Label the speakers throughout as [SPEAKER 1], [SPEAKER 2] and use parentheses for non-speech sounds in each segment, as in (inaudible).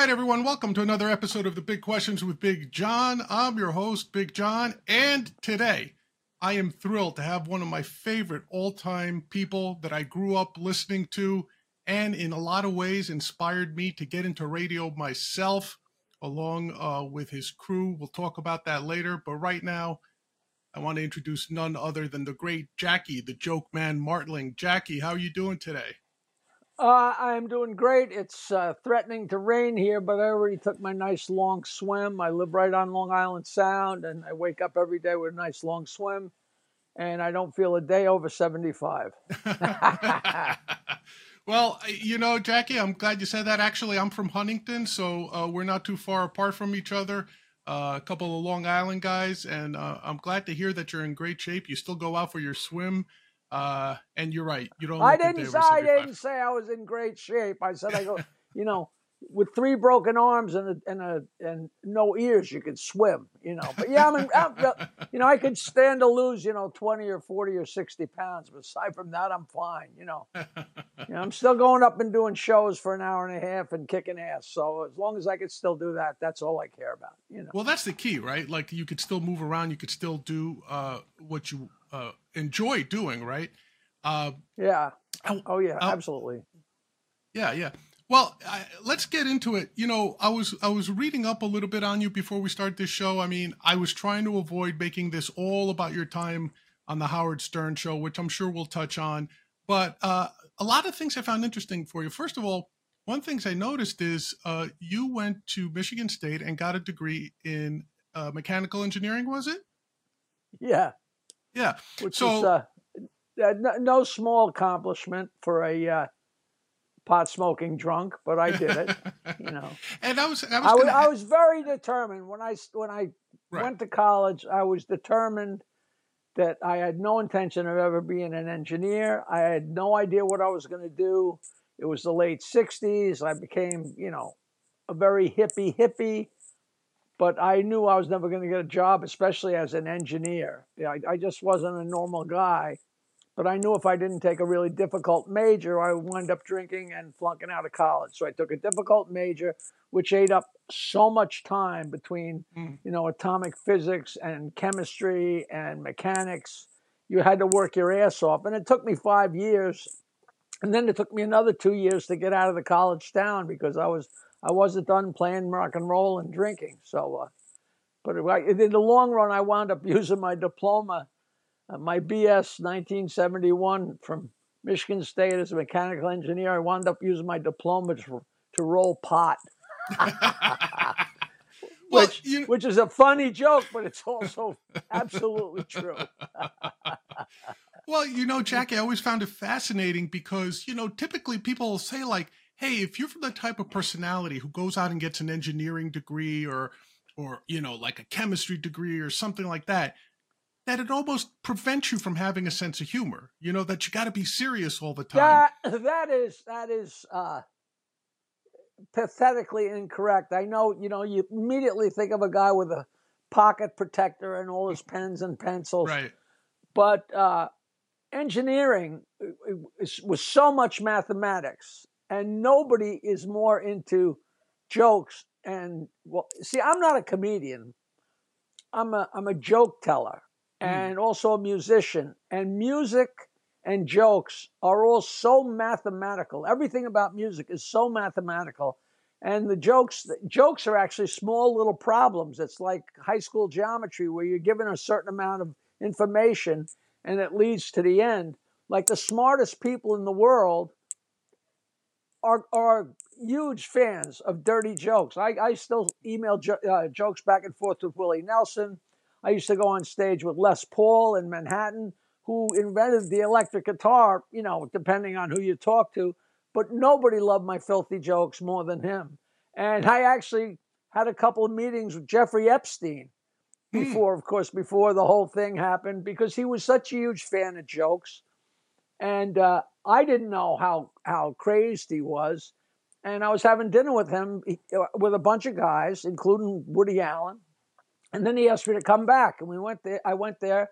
[SPEAKER 1] Right, everyone, welcome to another episode of the Big Questions with Big John. I'm your host, Big John, and today I am thrilled to have one of my favorite all time people that I grew up listening to and in a lot of ways inspired me to get into radio myself, along uh, with his crew. We'll talk about that later, but right now, I want to introduce none other than the great Jackie, the joke man Martling. Jackie, how are you doing today?
[SPEAKER 2] Uh, I'm doing great. It's uh, threatening to rain here, but I already took my nice long swim. I live right on Long Island Sound, and I wake up every day with a nice long swim, and I don't feel a day over 75. (laughs) (laughs)
[SPEAKER 1] well, you know, Jackie, I'm glad you said that. Actually, I'm from Huntington, so uh, we're not too far apart from each other. Uh, a couple of Long Island guys, and uh, I'm glad to hear that you're in great shape. You still go out for your swim. Uh, and you're right. You don't.
[SPEAKER 2] I didn't say. I didn't say I was in great shape. I said I go. (laughs) you know, with three broken arms and a, and a and no ears, you could swim. You know, but yeah, I'm, I'm you know I could stand to lose you know twenty or forty or sixty pounds, but aside from that, I'm fine. You know, you know I'm still going up and doing shows for an hour and a half and kicking ass. So as long as I could still do that, that's all I care about. You know.
[SPEAKER 1] Well, that's the key, right? Like you could still move around, you could still do uh, what you uh, enjoy doing, right?
[SPEAKER 2] Uh, yeah. I, oh yeah, absolutely.
[SPEAKER 1] Yeah, yeah. Well, I, let's get into it. You know, I was I was reading up a little bit on you before we start this show. I mean, I was trying to avoid making this all about your time on the Howard Stern show, which I'm sure we'll touch on. But uh, a lot of things I found interesting for you. First of all, one things I noticed is uh, you went to Michigan State and got a degree in uh, mechanical engineering. Was it?
[SPEAKER 2] Yeah.
[SPEAKER 1] Yeah.
[SPEAKER 2] Which so, is uh, no, no, small accomplishment for a uh, pot smoking drunk, but I did it. (laughs) you know.
[SPEAKER 1] And I was,
[SPEAKER 2] I was, I was, I was very determined when I when I right. went to college. I was determined that I had no intention of ever being an engineer. I had no idea what I was going to do. It was the late '60s. I became, you know, a very hippie hippie but I knew I was never going to get a job, especially as an engineer. I, I, just wasn't a normal guy. But I knew if I didn't take a really difficult major, I would wind up drinking and flunking out of college. So I took a difficult major, which ate up so much time between, mm. you know, atomic physics and chemistry and mechanics. You had to work your ass off. And it took me five years. And then it took me another two years to get out of the college town because I was I wasn't done playing rock and roll and drinking. So, uh, but in the long run, I wound up (laughs) using my diploma, uh, my BS 1971 from Michigan State as a mechanical engineer. I wound up using my diploma to, to roll pot. (laughs) well, which, you... which is a funny joke, but it's also absolutely true. (laughs)
[SPEAKER 1] well, you know, Jackie, I always found it fascinating because, you know, typically people say, like, hey, if you're from the type of personality who goes out and gets an engineering degree or or you know like a chemistry degree or something like that that it almost prevents you from having a sense of humor you know that you got to be serious all the time.
[SPEAKER 2] That, that is that is uh pathetically incorrect. I know you know you immediately think of a guy with a pocket protector and all his pens and pencils.
[SPEAKER 1] Right.
[SPEAKER 2] But uh engineering was so much mathematics and nobody is more into jokes and well see i'm not a comedian. I'm a i'm a joke teller mm. and also a musician and music and jokes are all so mathematical. Everything about music is so mathematical and the jokes the jokes are actually small little problems. It's like high school geometry where you're given a certain amount of information and it leads to the end. Like the smartest people in the world are are huge fans of dirty jokes. I, I still email jo- uh, jokes back and forth with Willie Nelson. I used to go on stage with Les Paul in Manhattan, who invented the electric guitar, you know, depending on who you talk to. But nobody loved my filthy jokes more than him. And I actually had a couple of meetings with Jeffrey Epstein hmm. before, of course, before the whole thing happened, because he was such a huge fan of jokes. And uh, I didn't know how how crazed he was, and I was having dinner with him uh, with a bunch of guys, including Woody Allen, and then he asked me to come back, and we went there. I went there,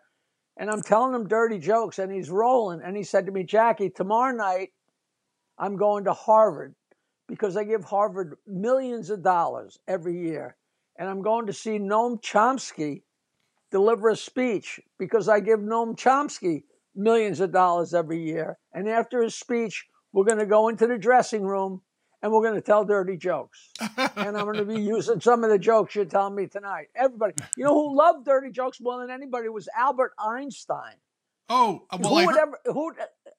[SPEAKER 2] and I'm telling him dirty jokes, and he's rolling, and he said to me, Jackie, tomorrow night, I'm going to Harvard because I give Harvard millions of dollars every year. And I'm going to see Noam Chomsky deliver a speech because I give Noam Chomsky millions of dollars every year. And after his speech, we're going to go into the dressing room and we're going to tell dirty jokes. and I'm going to be (laughs) using some of the jokes you're telling me tonight. Everybody, you know who loved dirty jokes more than anybody was Albert Einstein.
[SPEAKER 1] Oh, well,
[SPEAKER 2] who
[SPEAKER 1] I
[SPEAKER 2] would
[SPEAKER 1] heard,
[SPEAKER 2] ever, who,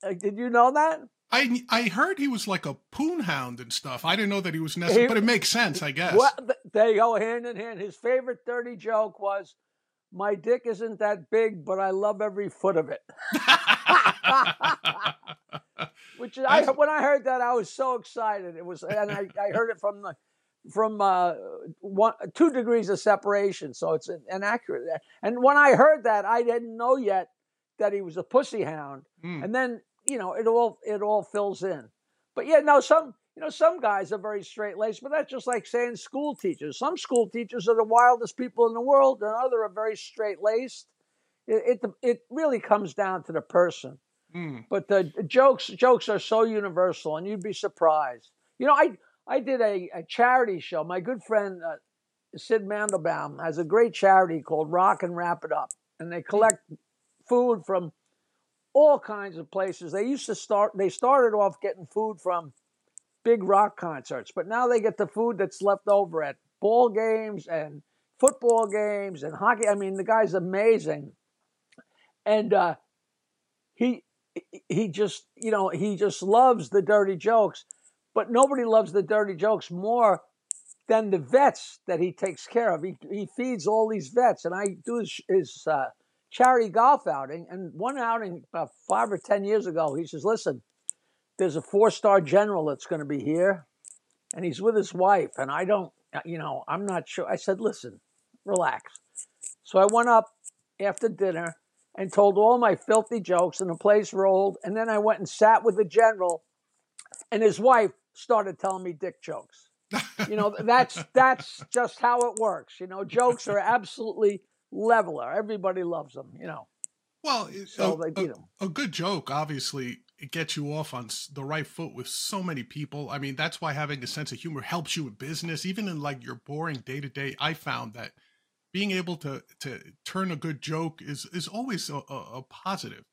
[SPEAKER 2] uh, did you know that?
[SPEAKER 1] I I heard he was like a poon hound and stuff. I didn't know that he was necessary,
[SPEAKER 2] He-
[SPEAKER 1] but it makes sense, I guess.
[SPEAKER 2] Well, they go hand in hand. His favorite dirty joke was, "My dick isn't that big, but I love every foot of it." (laughs) Which is- I when I heard that, I was so excited. It was, and I, I heard it from the from uh, one two degrees of separation, so it's inaccurate. And when I heard that, I didn't know yet that he was a pussy hound
[SPEAKER 1] Mm.
[SPEAKER 2] and then you know it all it all fills in. But yeah, no, some you know some guys are very straight laced, but that's just like saying school teachers. Some school teachers are the wildest people in the world, and other are very straight laced. It, it it really comes down to the person.
[SPEAKER 1] Mm.
[SPEAKER 2] But the jokes jokes are so universal, and you'd be surprised. You know, I I did a, a charity show. My good friend uh, Syd Mandelbaum has a great charity called Rock and Wrap It Up, and they collect food from all kinds of places. They used to start. They started off getting food from big rock concerts, but now they get the food that's left over at ball games and football games and hockey. I mean, the guy's amazing, and uh, he he just you know he just loves the dirty jokes, but nobody loves the dirty jokes more than the vets that he takes care of. He he feeds all these vets, and I do his, his uh, charity golf outing. And one outing about five or ten years ago, he says, "Listen, there's a four star general that's going to be here, and he's with his wife, and I don't, uh, you know, I'm not sure." I said, "Listen, relax." So I went up after dinner and told all my filthy jokes, and the place rolled. And then I went and sat with the general, and his wife started telling me dick jokes. You know, that's that's just how it works. You know, jokes are absolutely leveler. Everybody loves them. You know,
[SPEAKER 1] Well,
[SPEAKER 2] so
[SPEAKER 1] a,
[SPEAKER 2] they, you know.
[SPEAKER 1] a good joke, obviously, it gets you off on the right foot with so many people. I mean, that's why having a sense of humor helps you in business, even in like your boring day to day. I found that being able to to turn a good joke is is always a, a, a positive.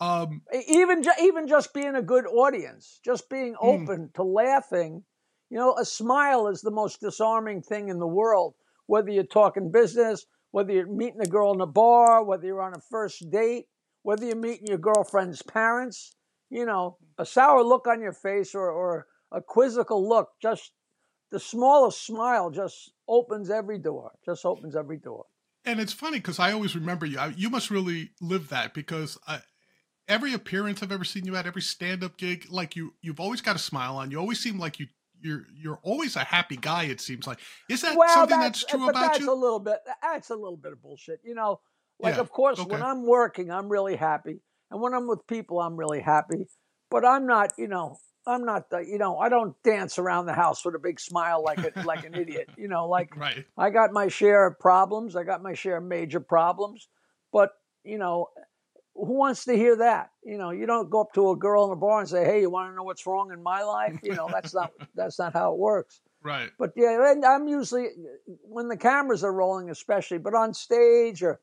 [SPEAKER 1] Um,
[SPEAKER 2] even ju- even just being a good audience, just being
[SPEAKER 1] Mm.
[SPEAKER 2] open to laughing. You know, a smile is the most disarming thing in the world. Whether you're talking business, whether you're meeting a girl in a bar, whether you're on a first date, whether you're meeting your girlfriend's parents, you know, a sour look on your face or, or a quizzical look, just the smallest smile just opens every door. Just opens every door.
[SPEAKER 1] and it's funny because I always remember you. I, you must really live that because I, every appearance I've ever seen you at, every stand up gig, like you, you've always got a smile on. You always seem like you. You're you're always a happy guy. It seems like is that something that's, true
[SPEAKER 2] but
[SPEAKER 1] about
[SPEAKER 2] that's
[SPEAKER 1] you?
[SPEAKER 2] a little bit. That's a little bit of bullshit. You know, like
[SPEAKER 1] Yeah,
[SPEAKER 2] of course when. I'm working, I'm really happy, and when I'm with people, I'm really happy. But I'm not. You know, I'm not. The, you know, I don't dance around the house with a big smile like a, like an idiot. You know, like (laughs)
[SPEAKER 1] right.
[SPEAKER 2] I got my share of problems. I got my share of major problems. But, you know, who wants to hear that? You know, you don't go up to a girl in a bar and say, "Hey, you want to know what's wrong in my life?" You know, that's not (laughs) that's not how it works.
[SPEAKER 1] Right.
[SPEAKER 2] But yeah, and I'm usually when the cameras are rolling, especially, but on stage or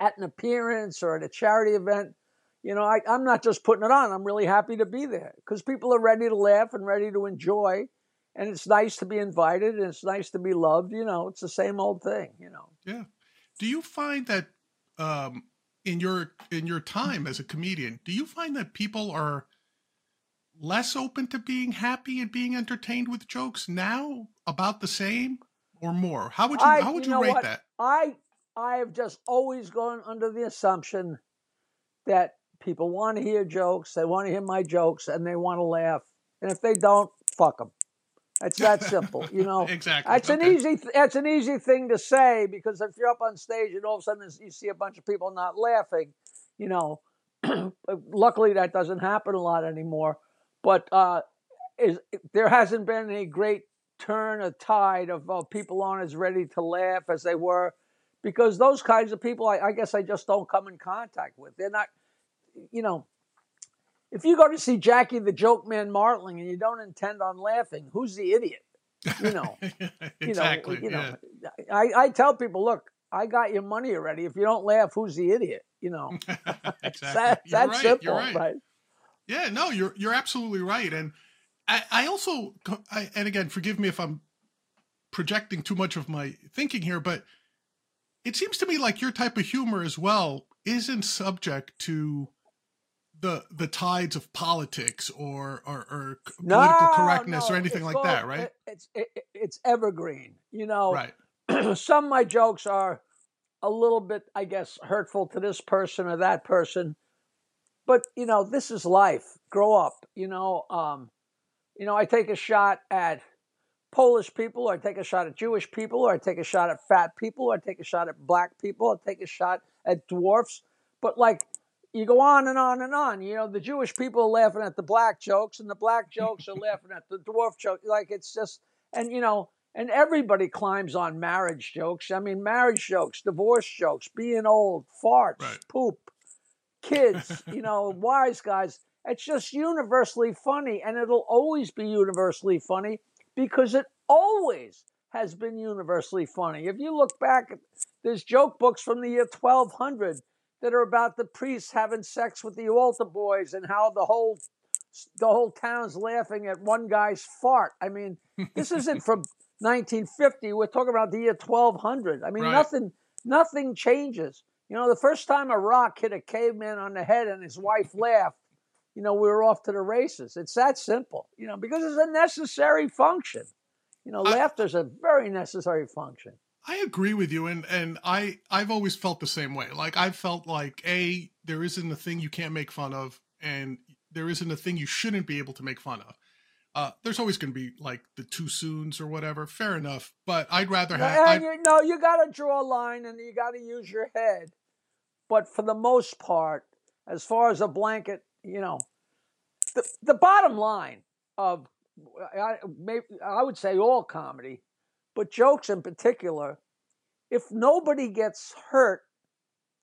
[SPEAKER 2] at an appearance or at a charity event, you know, I, I'm not just putting it on. I'm really happy to be there because people are ready to laugh and ready to enjoy, and it's nice to be invited and it's nice to be loved. You know, it's the same old thing. You know.
[SPEAKER 1] Yeah. Do you find that um, in your in your time as a comedian, do you find that people are less open to being happy and being entertained with jokes now, about the same, or more? How would you
[SPEAKER 2] I-
[SPEAKER 1] how would
[SPEAKER 2] you
[SPEAKER 1] you,
[SPEAKER 2] know
[SPEAKER 1] rate
[SPEAKER 2] what?
[SPEAKER 1] that?
[SPEAKER 2] I I have just always gone under the assumption that people want to hear jokes, they want to hear my jokes, and they want to laugh. And if they don't, fuck them. It's that simple, you know. (laughs)
[SPEAKER 1] exactly.
[SPEAKER 2] An
[SPEAKER 1] Okay.
[SPEAKER 2] easy. That's an easy thing to say because if you're up on stage and all of a sudden you see a bunch of people not laughing, you know. (clears throat) luckily, that doesn't happen a lot anymore. But uh, is there hasn't been a great turn, a tide of uh, people aren't as ready to laugh as they were, because those kinds of people, I, I guess, I just don't come in contact with. They're not, you know. if you go to see Jackie the Joke Man Martling and you don't intend on laughing, who's the idiot? You know, (laughs)
[SPEAKER 1] exactly.
[SPEAKER 2] You know, you know I, I tell people, look, I got your money already. If you don't laugh, who's the idiot? You know, (laughs) (laughs)
[SPEAKER 1] exactly.
[SPEAKER 2] that, that's
[SPEAKER 1] right.
[SPEAKER 2] simple,
[SPEAKER 1] right.
[SPEAKER 2] right?
[SPEAKER 1] Yeah, no, you're you're absolutely right, and I, I also, I, and again, forgive me if I'm projecting too much of my thinking here, but it seems to me like your type of humor as well isn't subject to the the tides of politics or or, or political
[SPEAKER 2] No,
[SPEAKER 1] correctness
[SPEAKER 2] no,
[SPEAKER 1] or anything like
[SPEAKER 2] called-
[SPEAKER 1] that, right?
[SPEAKER 2] it- it's it, it- it's evergreen. You know,
[SPEAKER 1] right. (clears throat)
[SPEAKER 2] some of my jokes are a little bit, I guess, hurtful to this person or that person. But you know, this is life. Grow up. You know, um, you know, I take a shot at Polish people, or I take a shot at Jewish people, or I take a shot at fat people, or I take a shot at black people, or I take a shot at dwarfs. But like you go on and on and on. You know, the Jewish people are laughing at the black jokes, and the black (laughs) jokes are laughing at the dwarf jokes. Like it's just, and you know, and everybody climbs on marriage jokes. I mean, marriage jokes, divorce jokes, being old, farts,
[SPEAKER 1] Right.
[SPEAKER 2] poop, kids, you know, (laughs) wise guys. It's just universally funny, and it'll always be universally funny because it always has been universally funny. If you look back, at there's joke books from the year 1200 that are about the priests having sex with the altar boys and how the whole the whole town's laughing at one guy's fart. I mean, this isn't (laughs) from 1950. We're talking about the year 1200. I mean,
[SPEAKER 1] Right.
[SPEAKER 2] nothing nothing changes. You know, the first time a rock hit a caveman on the head and his wife laughed, you know, we were off to the races. It's that simple, you know, because it's a necessary function. You know,
[SPEAKER 1] I-
[SPEAKER 2] laughter's a very necessary function.
[SPEAKER 1] I agree with you, and and I I've always felt the same way. Like I've felt like a there isn't a thing you can't make fun of, and there isn't a thing you shouldn't be able to make fun of. Uh, there's always going to be like the too soons or whatever. Fair enough, but I'd rather have. I'd-
[SPEAKER 2] you, no, you got to draw a line and you got to use your head. But for the most part, as far as a blanket, you know, the the bottom line of I, maybe, I would say all comedy, but jokes in particular, if nobody gets hurt,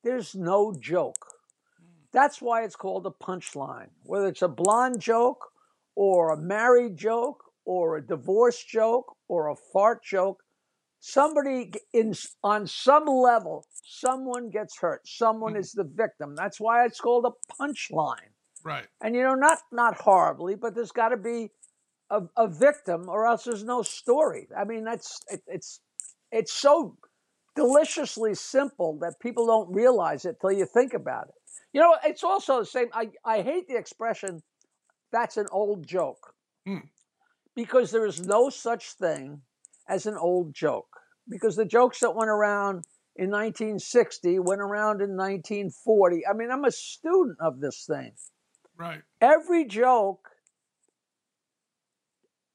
[SPEAKER 2] there's no joke. That's why it's called a punchline. Whether it's a blonde joke or a married joke or a divorce joke or a fart joke, somebody in on some level, someone gets hurt. Someone
[SPEAKER 1] Mhm.
[SPEAKER 2] is the victim. That's why it's called a punchline.
[SPEAKER 1] right.
[SPEAKER 2] And you know, not not horribly, but there's got to be a, a victim, or else there's no story. I mean, that's it, it's it's so deliciously simple that people don't realize it till you think about it. You know, it's also the same. I, I hate the expression, that's an old joke.
[SPEAKER 1] Hmm.
[SPEAKER 2] Because there is no such thing as an old joke. Because the jokes that went around in 1960 went around in 1940. I mean, I'm a student of this thing.
[SPEAKER 1] Right.
[SPEAKER 2] Every joke,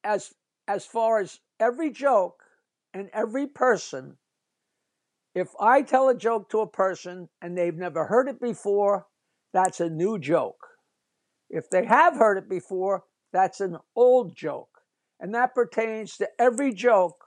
[SPEAKER 2] as as far as every joke and every person, if I tell a joke to a person and they've never heard it before, that's a new joke. If they have heard it before, that's an old joke. And that pertains to every joke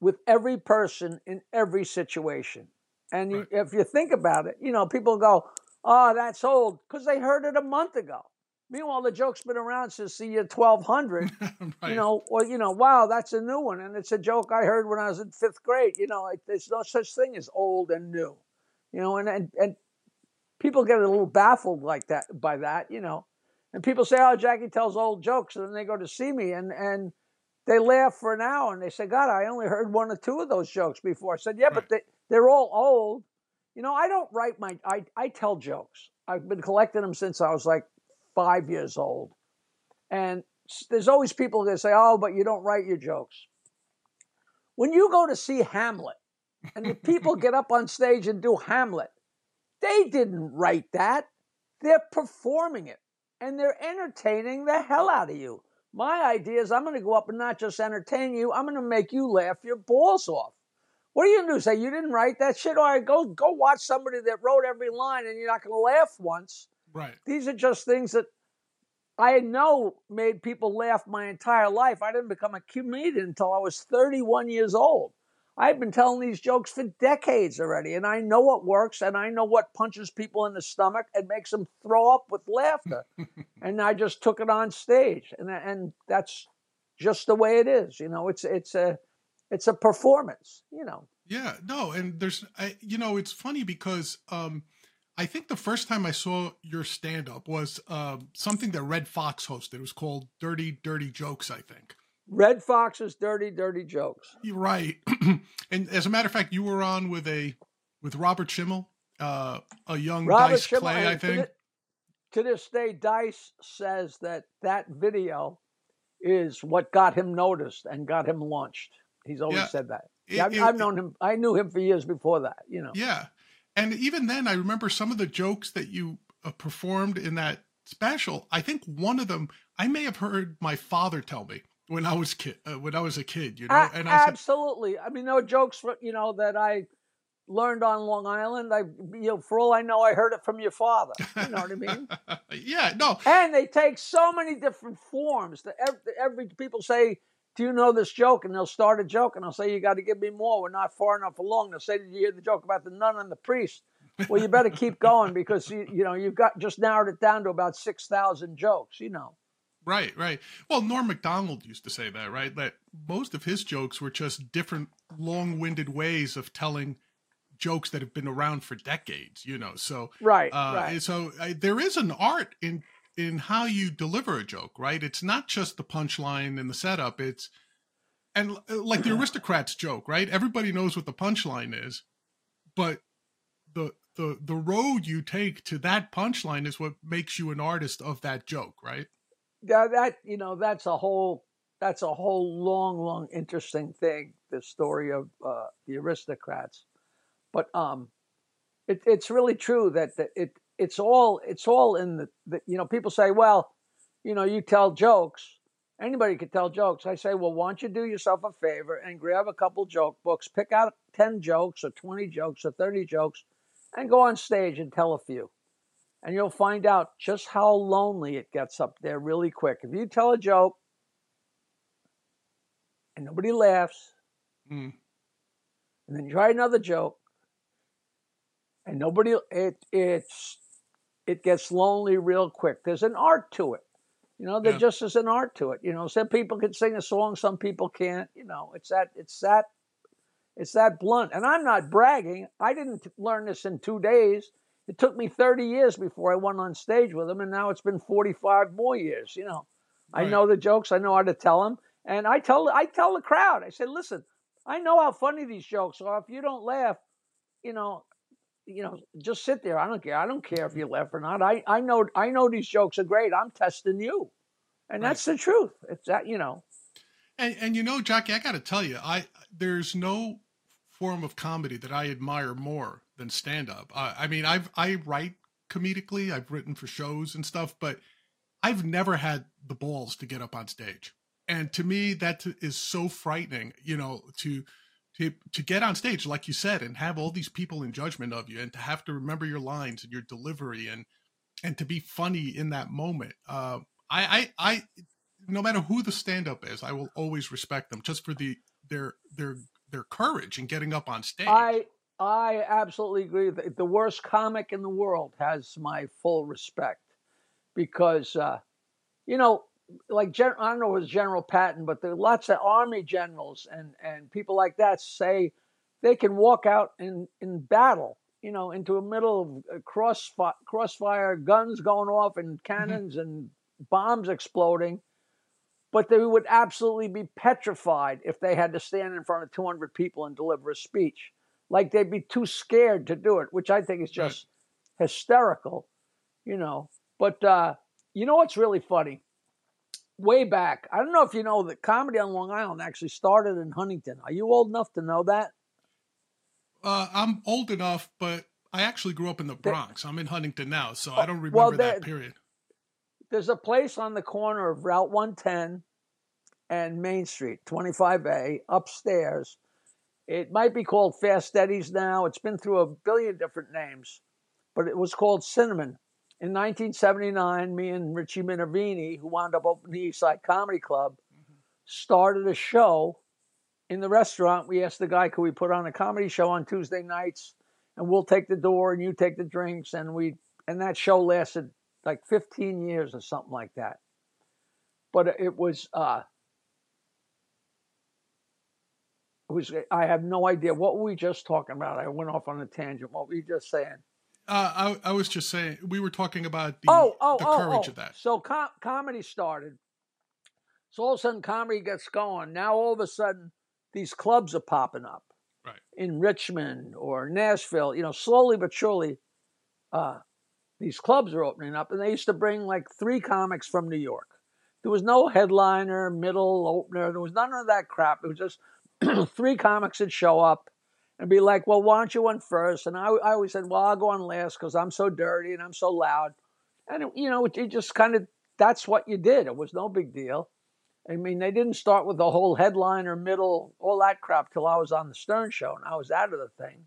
[SPEAKER 2] with every person in every situation. And you,
[SPEAKER 1] Right.
[SPEAKER 2] if you think about it, you know, people go, oh, that's old, because they heard it a month ago. Meanwhile, the joke's been around since the year 1200 (laughs)
[SPEAKER 1] right.
[SPEAKER 2] you know, or you know, wow, that's a new one, and it's a joke I heard when I was in fifth grade. You know, like, there's no such thing as old and new. You know, and and and people get a little baffled like that by that. You know, and people say, "Oh, Jackie tells old jokes," and then they go to see me, and and they laugh for an hour, and they say, "God, I only heard one or two of those jokes before." I said, "Yeah, but they they're all old." You know, I don't write my I I tell jokes. I've been collecting them since I was like five years old, and there's always people that say, "Oh, but you don't write your jokes." When you go to see Hamlet, and the people (laughs) get up on stage and do Hamlet, they didn't write that. They're performing it, and they're entertaining the hell out of you. My idea is I'm going to go up and not just entertain you. I'm going to make you laugh your balls off. What are you going to do? Say you didn't write that shit? All right, go go watch somebody that wrote every line, and you're not going to laugh once.
[SPEAKER 1] Right.
[SPEAKER 2] These are just things that I know made people laugh my entire life. I didn't become a comedian until I was 31 years old. I've been telling these jokes for decades already, and I know what works, and I know what punches people in the stomach and makes them throw up with laughter. (laughs) and I just took it on stage, and and that's just the way it is. You know, it's it's a it's a performance. You know.
[SPEAKER 1] Yeah. No, and there's, I, you know, it's funny because um, I think the first time I saw your stand up was uh, something that Redd Foxx hosted. It was called Dirty Dirty Jokes, I think.
[SPEAKER 2] Redd Foxx's dirty, dirty jokes.
[SPEAKER 1] You're right. (clears throat) and as a matter of fact, you were on with a with Robert Schimmel, uh, a young Robert Dice Schimmel, Clay, I think.
[SPEAKER 2] To, this day, Dice says that that video is what got him noticed and got him launched. He's always yeah, said that. It, yeah, I've, it, I've known him. I knew him for years before that. You know.
[SPEAKER 1] Yeah, and even then, I remember some of the jokes that you uh, performed in that special. I think one of them I may have heard my father tell me when I was kid uh, when I was a kid, you know.
[SPEAKER 2] And I absolutely. Said, I mean, there were jokes for, you know that I learned on Long Island. I you know, for all I know, I heard it from your father. You know what I mean? (laughs)
[SPEAKER 1] yeah, no.
[SPEAKER 2] And they take so many different forms. That every, every people say, "Do you know this joke?" And they'll start a joke, and I'll say, "You got to give me more. We're not far enough along." They'll say, "Did you hear the joke about the nun and the priest?" Well, you better keep going because you you know you've got just narrowed it down to about six thousand jokes. You know.
[SPEAKER 1] Right, right. Well, Norm Macdonald used to say that, right? That most of his jokes were just different, long-winded ways of telling jokes that have been around for decades. You know, so
[SPEAKER 2] right,
[SPEAKER 1] uh,
[SPEAKER 2] right.
[SPEAKER 1] So uh, there is an art in in how you deliver a joke, right? It's not just the punchline and the setup. It's and uh, like the aristocrats joke, right? Everybody knows what the punchline is, but the the the road you take to that punchline is what makes you an artist of that joke, right?
[SPEAKER 2] yeah, that you know that's a whole that's a whole long, long interesting thing. The story of uh, the aristocrats, but um, it, it's really true that, that it it's all it's all in the, the you know people say well, you know you tell jokes. Anybody could tell jokes. I say, well, why don't you do yourself a favor and grab a couple joke books, pick out ten jokes or twenty jokes or thirty jokes, and go on stage and tell a few and you'll find out just how lonely it gets up there really quick. If you tell a joke and nobody laughs, mm. and then you try another joke and nobody it it's it gets lonely real quick. There's an art to it. You know, there yeah. just is an art to it. You know, some people can sing a song, some people can't. You know, it's that it's that it's that blunt. And I'm not bragging. I didn't learn this in two days. It took me 30 years before I went on stage with them, and now it's been 45 more years. You know, right. I know the jokes, I know how to tell them, and I tell I tell the crowd, I say, listen, I know how funny these jokes are. If you don't laugh, you know, you know, just sit there. I don't care. I don't care if you laugh or not. I, I know I know these jokes are great. I'm testing you, and right. that's the truth. It's that you know.
[SPEAKER 1] And and you know, Jackie, I got to tell you, I there's no form of comedy that I admire more than stand up. Uh, I mean, I've I write comedically. I've written for shows and stuff, but I've never had the balls to get up on stage. And to me, that is so frightening. You know, to to to get on stage, like you said, and have all these people in judgment of you, and to have to remember your lines and your delivery, and and to be funny in that moment. Uh, I I I no matter who the stand up is, I will always respect them just for the their their their courage in getting up on stage.
[SPEAKER 2] I I absolutely agree. The worst comic in the world has my full respect because, uh, you know, like Gen- I don't know if it's General Patton, but there are lots of army generals and, and people like that say they can walk out in, in battle, you know, into a middle of cross crossfire, guns going off and mm-hmm. cannons mm-hmm. and bombs exploding, but they would absolutely be petrified if they had to stand in front of 200 people and deliver a speech like they'd be too scared to do it, which I think is just right. hysterical, you know. But uh, you know what's really funny? Way back, I don't know if you know that comedy on Long Island actually started in Huntington. Are you old enough to know that?
[SPEAKER 1] Uh, I'm old enough, but I actually grew up in the Bronx. I'm in Huntington now, so I don't remember well, there, that period.
[SPEAKER 2] There's a place on the corner of Route 110 and Main Street, 25A, upstairs it might be called Fast Eddie's now. It's been through a billion different names, but it was called Cinnamon. In 1979, me and Richie Minervini, who wound up opening the East Side Comedy Club, mm-hmm. started a show in the restaurant, we asked the guy, could we put on a comedy show on Tuesday nights? And we'll take the door and you take the drinks. And we, and that show lasted like 15 years or something like that. But it was, uh, it was, I have no idea. What were we just talking about? I went off on a tangent. What were you just saying?
[SPEAKER 1] Uh, I, I was just saying, we were talking about the,
[SPEAKER 2] oh, oh,
[SPEAKER 1] the
[SPEAKER 2] oh,
[SPEAKER 1] courage
[SPEAKER 2] oh.
[SPEAKER 1] of that.
[SPEAKER 2] So com- comedy started. So all of a sudden, comedy gets going. Now all of a sudden, these clubs are popping up
[SPEAKER 1] Right.
[SPEAKER 2] in Richmond or Nashville. You know, slowly but surely, uh, these clubs are opening up, and they used to bring like three comics from New York. There was no headliner, middle opener. There was none of that crap. It was just (clears throat) three comics would show up and be like, "Well, why don't you on first? And I, I always said, "Well, I'll go on last because I'm so dirty and I'm so loud." And it, you know, it, it just kind of that's what you did. It was no big deal. I mean, they didn't start with the whole headliner, middle, all that crap till I was on the Stern Show and I was out of the thing.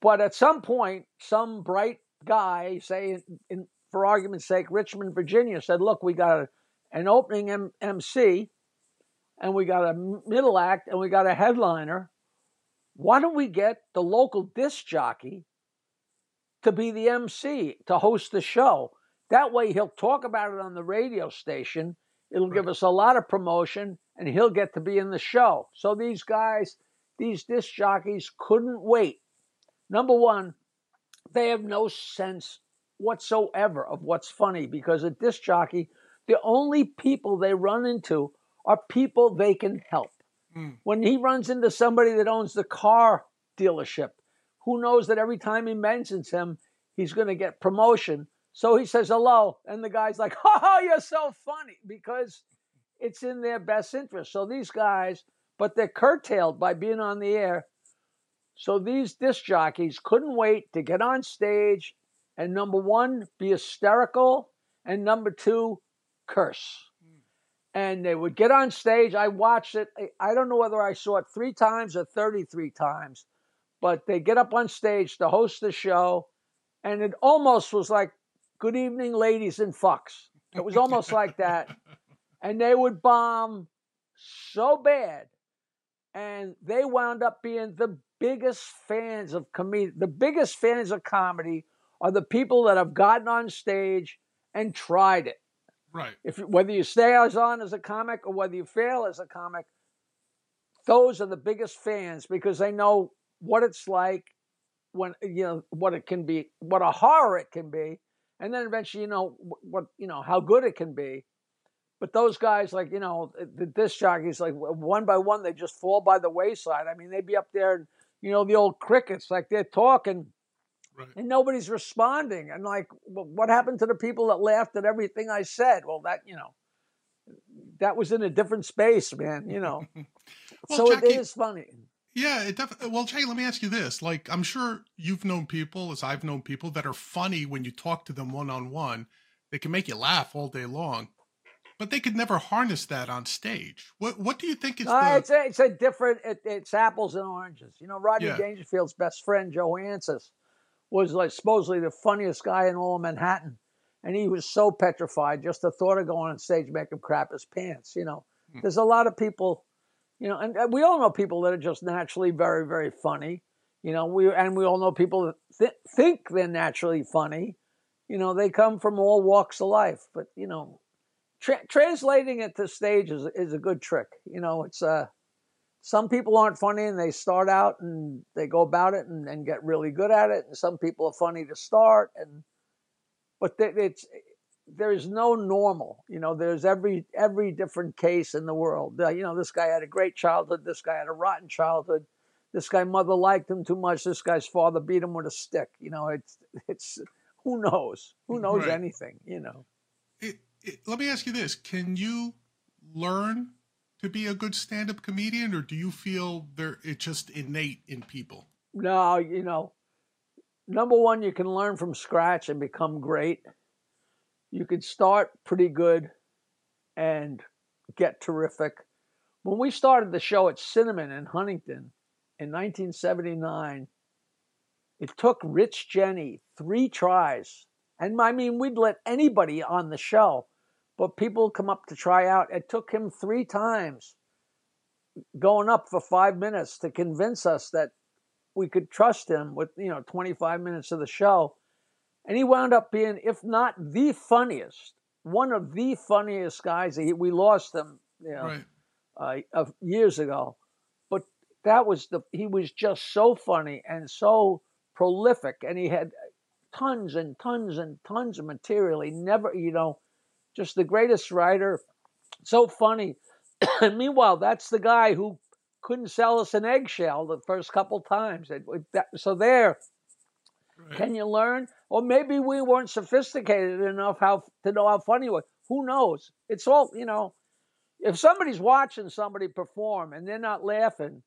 [SPEAKER 2] But at some point, some bright guy, say, in, in, for argument's sake, Richmond, Virginia, said, "Look, we got a, an opening M- MC, and we got a middle act, and we got a headliner. Why don't we get the local disc jockey to be the MC to host the show? That way, he'll talk about it on the radio station." It'll right. give us a lot of promotion, and he'll get to be in the show. So these guys, these disc jockeys, couldn't wait. Number one, they have no sense whatsoever of what's funny because a disc jockey, the only people they run into are people they can help. Mm. When he runs into somebody that owns the car dealership, who knows that every time he mentions him, he's going to get promotion so he says hello, and the guy's like, "Oh, you're so funny," because it's in their best interest. So these guys, but they're curtailed by being on the air. So these disc jockeys couldn't wait to get on stage and number one, be hysterical, and number two, curse. And they would get on stage. I watched it. I don't know whether I saw it three times or 33 times, but they get up on stage to host the show. And it almost was like good evening, ladies and fucks. It was almost like that. And they would bomb so bad. And they wound up being the biggest fans of comedy. The biggest fans of comedy are the people that have gotten on stage and tried it.
[SPEAKER 1] Right.
[SPEAKER 2] If whether you stay as on as a comic or whether you fail as a comic, those are the biggest fans because they know what it's like when you know what it can be, what a horror it can be, and then eventually you know what you know how good it can be but those guys like you know the disc jockeys like one by one they just fall by the wayside i mean they'd be up there and you know the old crickets like they're talking right. and nobody's responding and like well, what happened to the people that laughed at everything i said well that you know that was in a different space man you know (laughs) well, so Jackie, it is funny
[SPEAKER 1] yeah, it definitely. Well, Jay, let me ask you this: like, I'm sure you've known people, as I've known people, that are funny when you talk to them one on one. They can make you laugh all day long, but they could never harness that on stage. What What do you think is?
[SPEAKER 2] Uh,
[SPEAKER 1] the...
[SPEAKER 2] It's a, it's a different. It, it's apples and oranges. You know, Rodney yeah. Dangerfield's best friend Joe Ancis was like supposedly the funniest guy in all of Manhattan, and he was so petrified just the thought of going on stage make him crap his pants. You know, hmm. there's a lot of people you know, and, and we all know people that are just naturally very, very funny. You know, we and we all know people that th- think they're naturally funny. You know, they come from all walks of life, but you know, tra- translating it to stage is is a good trick. You know, it's uh some people aren't funny and they start out and they go about it and, and get really good at it, and some people are funny to start and but it's there's no normal. You know, there's every every different case in the world. Uh, you know, this guy had a great childhood. This guy had a rotten childhood. This guy mother liked him too much. This guy's father beat him with a stick. You know, it's it's who knows? Who knows right. anything? You know.
[SPEAKER 1] It, it, let me ask you this: Can you learn to be a good stand-up comedian, or do you feel there it's just innate in people?
[SPEAKER 2] No, you know, number one, you can learn from scratch and become great you can start pretty good and get terrific. When we started the show at Cinnamon in Huntington in 1979, it took Rich Jeni three tries. And I mean, we'd let anybody on the show, but people come up to try out. It took him three times going up for five minutes to convince us that we could trust him with you know 25 minutes of the show and he wound up being if not the funniest one of the funniest guys we lost him you know right. uh, years ago but that was the he was just so funny and so prolific and he had tons and tons and tons of material he never you know just the greatest writer so funny (coughs) and meanwhile that's the guy who couldn't sell us an eggshell the first couple times. So there, right. can you learn? Or maybe we weren't sophisticated enough how to know how funny it was. Who knows? It's all you know. If somebody's watching somebody perform and they're not laughing,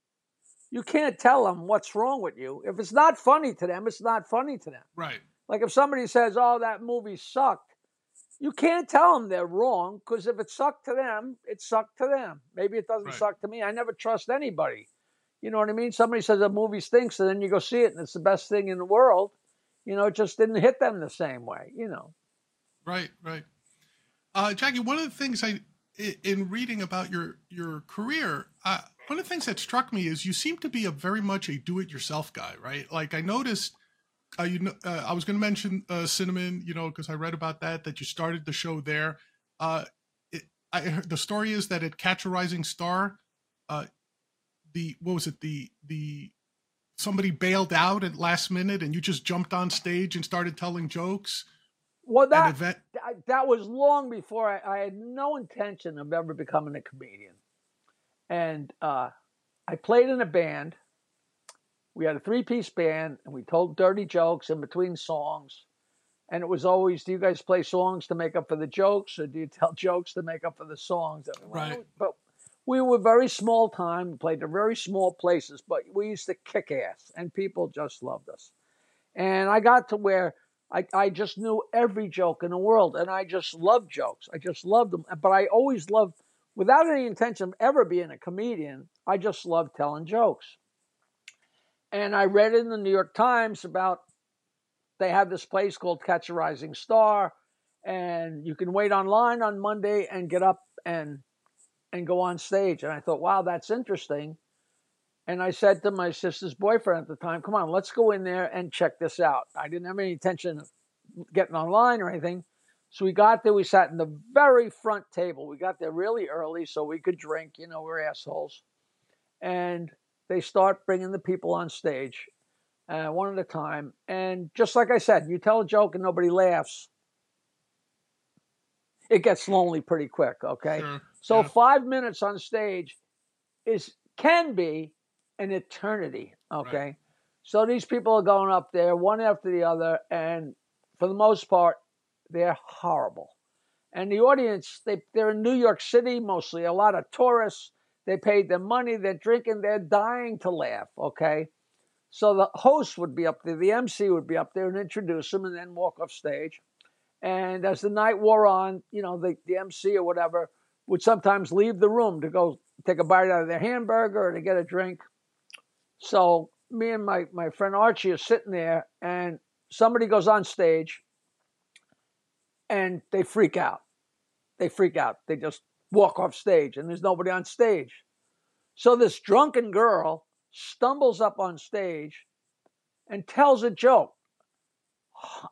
[SPEAKER 2] you can't tell them what's wrong with you. If it's not funny to them, it's not funny to them.
[SPEAKER 1] Right.
[SPEAKER 2] Like if somebody says, "Oh, that movie sucked," you can't tell them they're wrong because if it sucked to them, it sucked to them. Maybe it doesn't right. suck to me. I never trust anybody. You know what I mean? Somebody says a movie stinks, and then you go see it, and it's the best thing in the world. You know, it just didn't hit them the same way. You know.
[SPEAKER 1] Right, right. Uh, Jackie, one of the things I, in reading about your your career, uh, one of the things that struck me is you seem to be a very much a do-it-yourself guy, right? Like I noticed uh, you know, uh, I was going to mention uh, Cinnamon, you know, because I read about that that you started the show there. Uh, it, I the story is that at Catch a Rising Star, uh, the what was it the the somebody bailed out at last minute and you just jumped on stage and started telling jokes.
[SPEAKER 2] Well, that event- that was long before I, I, had no intention of ever becoming a comedian, and uh, I played in a band we had a three piece band and we told dirty jokes in between songs. And it was always, do you guys play songs to make up for the jokes or do you (laughs) tell jokes to make up for the songs?
[SPEAKER 1] Right.
[SPEAKER 2] Oh, but we were very small time, we played in very small places, but we used to kick ass and people just loved us. And I got to where I, I just knew every joke in the world and I just loved jokes. I just loved them. But I always loved, without any intention of ever being a comedian, I just loved telling jokes. And I read in the New York Times about they have this place called Catch a Rising Star, and you can wait online on Monday and get up and and go on stage. And I thought, wow, that's interesting. And I said to my sister's boyfriend at the time, come on, let's go in there and check this out. I didn't have any intention of getting online or anything. So we got there, we sat in the very front table. We got there really early so we could drink, you know, we're assholes. And they start bringing the people on stage uh, one at a time. And just like I said, you tell a joke and nobody laughs, it gets lonely pretty quick. Okay, sure. so yeah. five minutes on stage is can be an eternity. Okay, right. so these people are going up there one after the other, and for the most part, they're horrible. And the audience, they, they're in New York City mostly, a lot of tourists they paid their money, they're drinking, they're dying to laugh, okay? So the host would be up there, the MC would be up there and introduce them and then walk off stage. And as the night wore on, you know, the, the MC or whatever would sometimes leave the room to go take a bite out of their hamburger or to get a drink. So me and my, my friend Archie are sitting there and somebody goes on stage and they freak out. They freak out. They just walk off stage and there's nobody on stage. So this drunken girl stumbles up on stage and tells a joke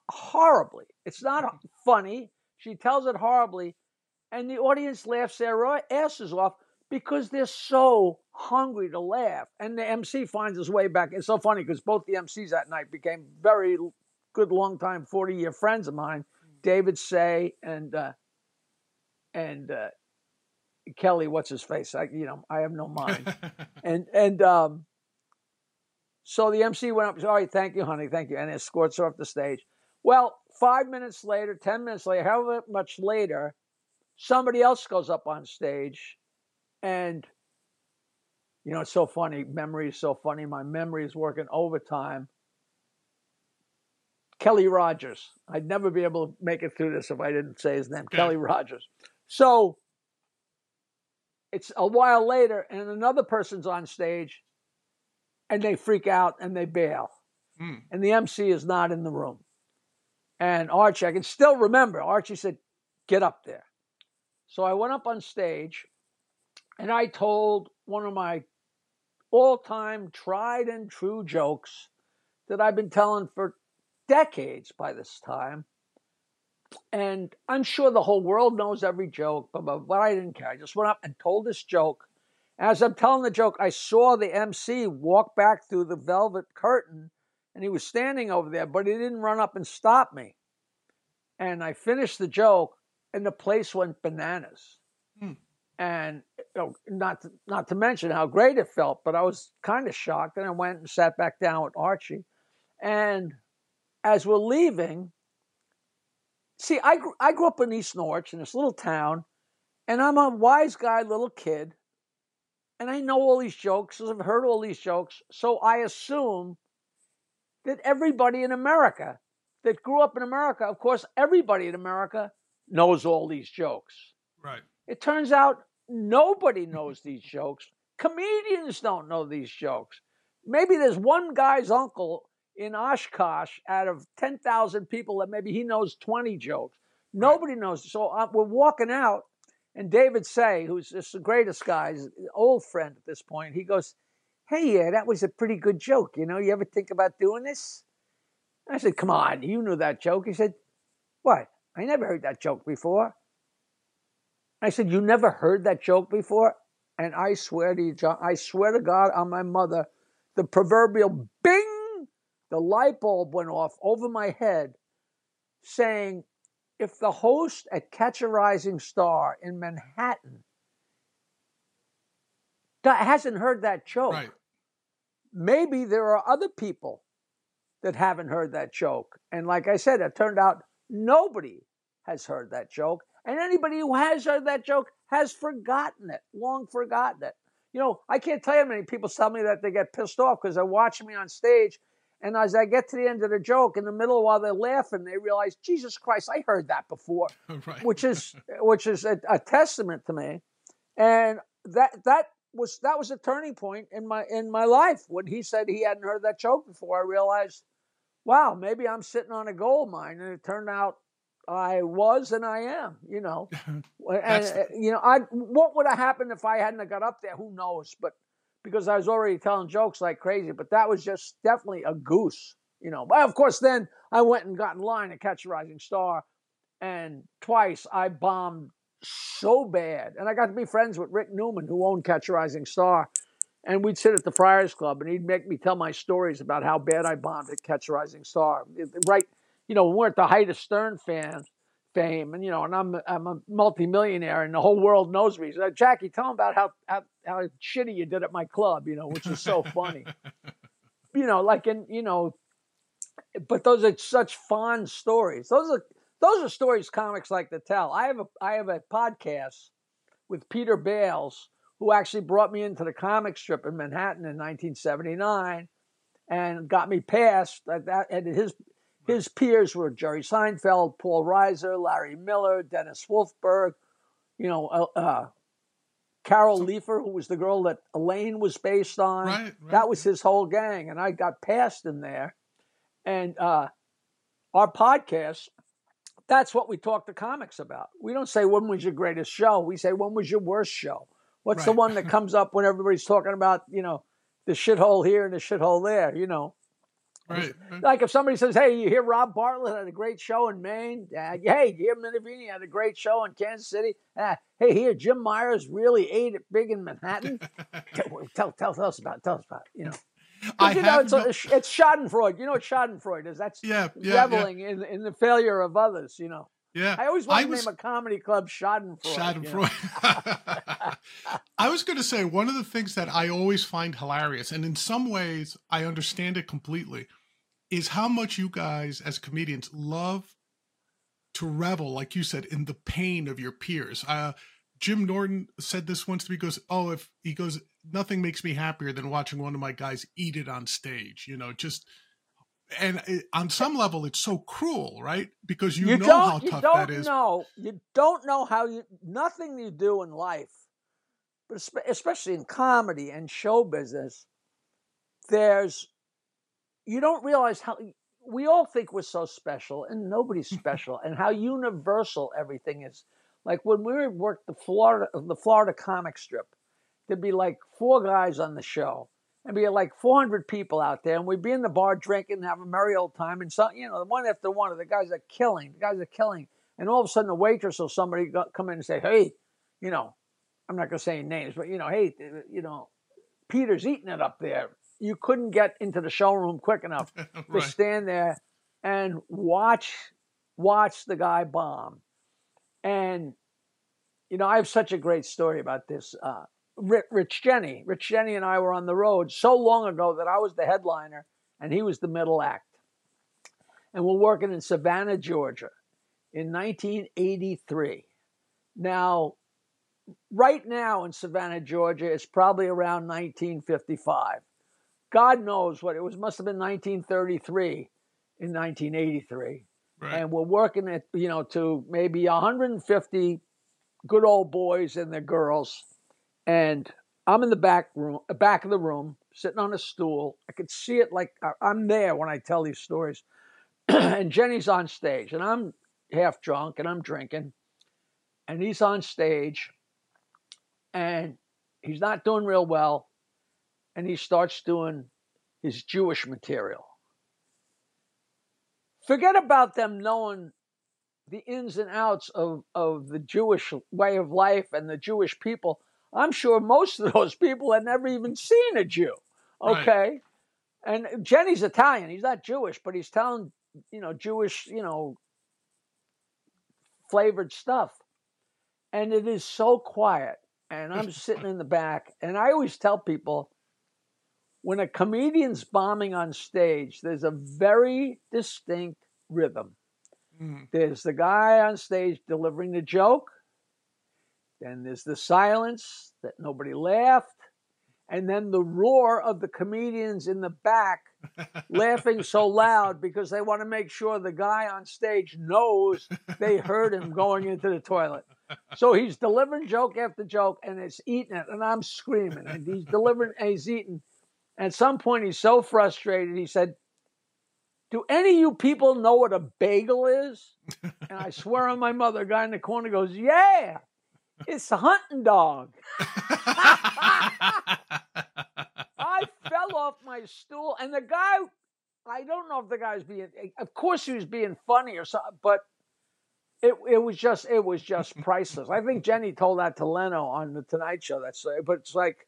[SPEAKER 2] horribly. It's not funny. She tells it horribly, and the audience laughs their asses off because they're so hungry to laugh. And the MC finds his way back. It's so funny because both the MCs that night became very good, long time, 40 year friends of mine David Sayh and uh, and uh, Kelly, what's his face? I, you know, I have no mind. (laughs) and and um, so the MC went up. All right, thank you, honey, thank you, and escorts her off the stage. Well, five minutes later, ten minutes later, however much later, somebody else goes up on stage, and you know, it's so funny. Memory is so funny. My memory is working overtime. Kelly Rogers. I'd never be able to make it through this if I didn't say his name. Kelly Rogers. So it's a while later, and another person's on stage, and they freak out and they bail. Mm. And the MC is not in the room. And Archie, I can still remember, Archie said, Get up there. So I went up on stage, and I told one of my all time tried and true jokes that I've been telling for decades by this time. And I'm sure the whole world knows every joke, but, but I didn't care. I just went up and told this joke. As I'm telling the joke, I saw the MC walk back through the velvet curtain and he was standing over there, but he didn't run up and stop me. And I finished the joke and the place went bananas. Hmm. And you know, not to, not to mention how great it felt, but I was kind of shocked. And I went and sat back down with Archie. And as we're leaving, see, I, I grew up in East Norwich in this little town, and I'm a wise guy, little kid, and I know all these jokes, I've heard all these jokes, so I assume that everybody in America that grew up in America, of course, everybody in America knows all these jokes.
[SPEAKER 1] Right.
[SPEAKER 2] It turns out nobody knows these jokes. Comedians don't know these jokes. Maybe there's one guy's uncle in Oshkosh out of 10,000 people that maybe he knows 20 jokes. Nobody knows. So uh, we're walking out, and David Sayh, who's just the greatest guy, an old friend at this point, he goes, Hey, yeah, that was a pretty good joke. You know, you ever think about doing this? I said, Come on, you knew that joke. He said, What? I never heard that joke before. I said, You never heard that joke before? And I swear to you, John, I swear to God on my mother, the proverbial bing, the light bulb went off over my head saying, if the host at Catch a Rising Star in Manhattan hasn't heard that joke,
[SPEAKER 1] right.
[SPEAKER 2] maybe there are other people that haven't heard that joke. And like I said, it turned out nobody has heard that joke. And anybody who has heard that joke has forgotten it, long forgotten it. You know, I can't tell you how many people tell me that they get pissed off because they're watching me on stage. And as I get to the end of the joke, in the middle while they're laughing, they realize, Jesus Christ, I heard that before, (laughs)
[SPEAKER 1] right.
[SPEAKER 2] which is (laughs) which is a, a testament to me. And that that was that was a turning point in my in my life when he said he hadn't heard that joke before. I realized, wow, maybe I'm sitting on a gold mine, and it turned out I was and I am. You know, (laughs) and uh, you know, I what would have happened if I hadn't got up there? Who knows? But because I was already telling jokes like crazy, but that was just definitely a goose. You know, but of course, then I went and got in line to catch a rising star, and twice I bombed so bad. And I got to be friends with Rick Newman, who owned Catch a Rising Star. And we'd sit at the Friars Club and he'd make me tell my stories about how bad I bombed at Catch a Rising Star. Right, you know, we're at the height of Stern fans fame, and you know, and I'm I'm a multimillionaire, and the whole world knows me. So, Jackie, tell them about how, how how shitty you did at my club, you know, which is so funny. (laughs) you know, like in you know, but those are such fond stories. Those are those are stories comics like to tell. I have a I have a podcast with Peter Bales, who actually brought me into the comic strip in Manhattan in 1979, and got me past that. that and his his peers were Jerry Seinfeld, Paul Reiser, Larry Miller, Dennis Wolfberg, you know, uh, uh, Carol so, Leifer, who was the girl that Elaine was based on.
[SPEAKER 1] Right, right.
[SPEAKER 2] That was his whole gang, and I got past in there. And uh, our podcast, that's what we talk to comics about. We don't say when was your greatest show. We say when was your worst show. What's right. the one that comes up when everybody's talking about you know the shithole here and the shithole there? You know.
[SPEAKER 1] Right.
[SPEAKER 2] Like if somebody says, "Hey, you hear Rob Bartlett had a great show in Maine? Uh, hey, you hear Minervini had a great show in Kansas City? Uh, hey, here Jim Myers really ate it big in Manhattan. (laughs) tell, tell, tell us about, it, tell us about, it, you know."
[SPEAKER 1] I
[SPEAKER 2] you
[SPEAKER 1] know,
[SPEAKER 2] it's, no... it's Schadenfreude. You know what Schadenfreude is? That's
[SPEAKER 1] yeah, yeah
[SPEAKER 2] reveling
[SPEAKER 1] yeah.
[SPEAKER 2] In, in the failure of others. You know.
[SPEAKER 1] Yeah,
[SPEAKER 2] I always want to was... name a comedy club Schadenfreude.
[SPEAKER 1] Schadenfreude. You know? (laughs) I was going to say one of the things that I always find hilarious, and in some ways I understand it completely, is how much you guys as comedians love to revel, like you said, in the pain of your peers. Uh, Jim Norton said this once to me. He goes, "Oh, if he goes, nothing makes me happier than watching one of my guys eat it on stage. You know, just." And it, on some level, it's so cruel, right? Because you,
[SPEAKER 2] you
[SPEAKER 1] know how tough
[SPEAKER 2] that
[SPEAKER 1] is.
[SPEAKER 2] Know, you don't know how you. Nothing you do in life, but especially in comedy and show business, there's you don't realize how we all think we're so special, and nobody's (laughs) special, and how universal everything is. Like when we worked the Florida the Florida comic strip, there'd be like four guys on the show and be like 400 people out there, and we'd be in the bar drinking and have a merry old time. And so, you know, one after one of the guys are killing, the guys are killing. And all of a sudden, the waitress or somebody got, come in and say, "Hey, you know, I'm not going to say names, but you know, hey, uh, you know, Peter's eating it up there." You couldn't get into the showroom quick enough (laughs) right. to stand there and watch watch the guy bomb. And you know, I have such a great story about this. Uh, Rich Jeni, Rich Jeni, and I were on the road so long ago that I was the headliner and he was the middle act. And we're working in Savannah, Georgia in 1983. Now, right now in Savannah, Georgia, it's probably around 1955. God knows what it was, must have been 1933 in 1983. Right. And we're working at, you know, to maybe 150 good old boys and their girls and I'm in the back room, back of the room, sitting on a stool. I could see it like I'm there when I tell these stories. (clears throat) and Jeni's on stage, and I'm half drunk and I'm drinking, and he's on stage, and he's not doing real well, and he starts doing his Jewish material. Forget about them knowing the ins and outs of, of the Jewish way of life and the Jewish people I'm sure most of those people had never even seen a Jew. Okay. Right. And Jeni's Italian. He's not Jewish, but he's telling, you know, Jewish, you know, flavored stuff. And it is so quiet. And I'm sitting in the back. And I always tell people when a comedian's bombing on stage, there's a very distinct rhythm. Mm. There's the guy on stage delivering the joke, then there's the silence that nobody laughed. And then the roar of the comedians in the back (laughs) laughing so loud because they want to make sure the guy on stage knows they heard him going into the toilet. So he's delivering joke after joke and it's eating it. And I'm screaming. And he's delivering and he's eating. At some point, he's so frustrated, he said, Do any of you people know what a bagel is? And I swear on my mother, a guy in the corner goes, Yeah. It's a hunting dog. (laughs) I fell off my stool, and the guy, I don't know if the guy was being, of course he was being funny or something, but it it was just it was just priceless. I think Jeni told that to Leno on the Tonight Show. That's but it's like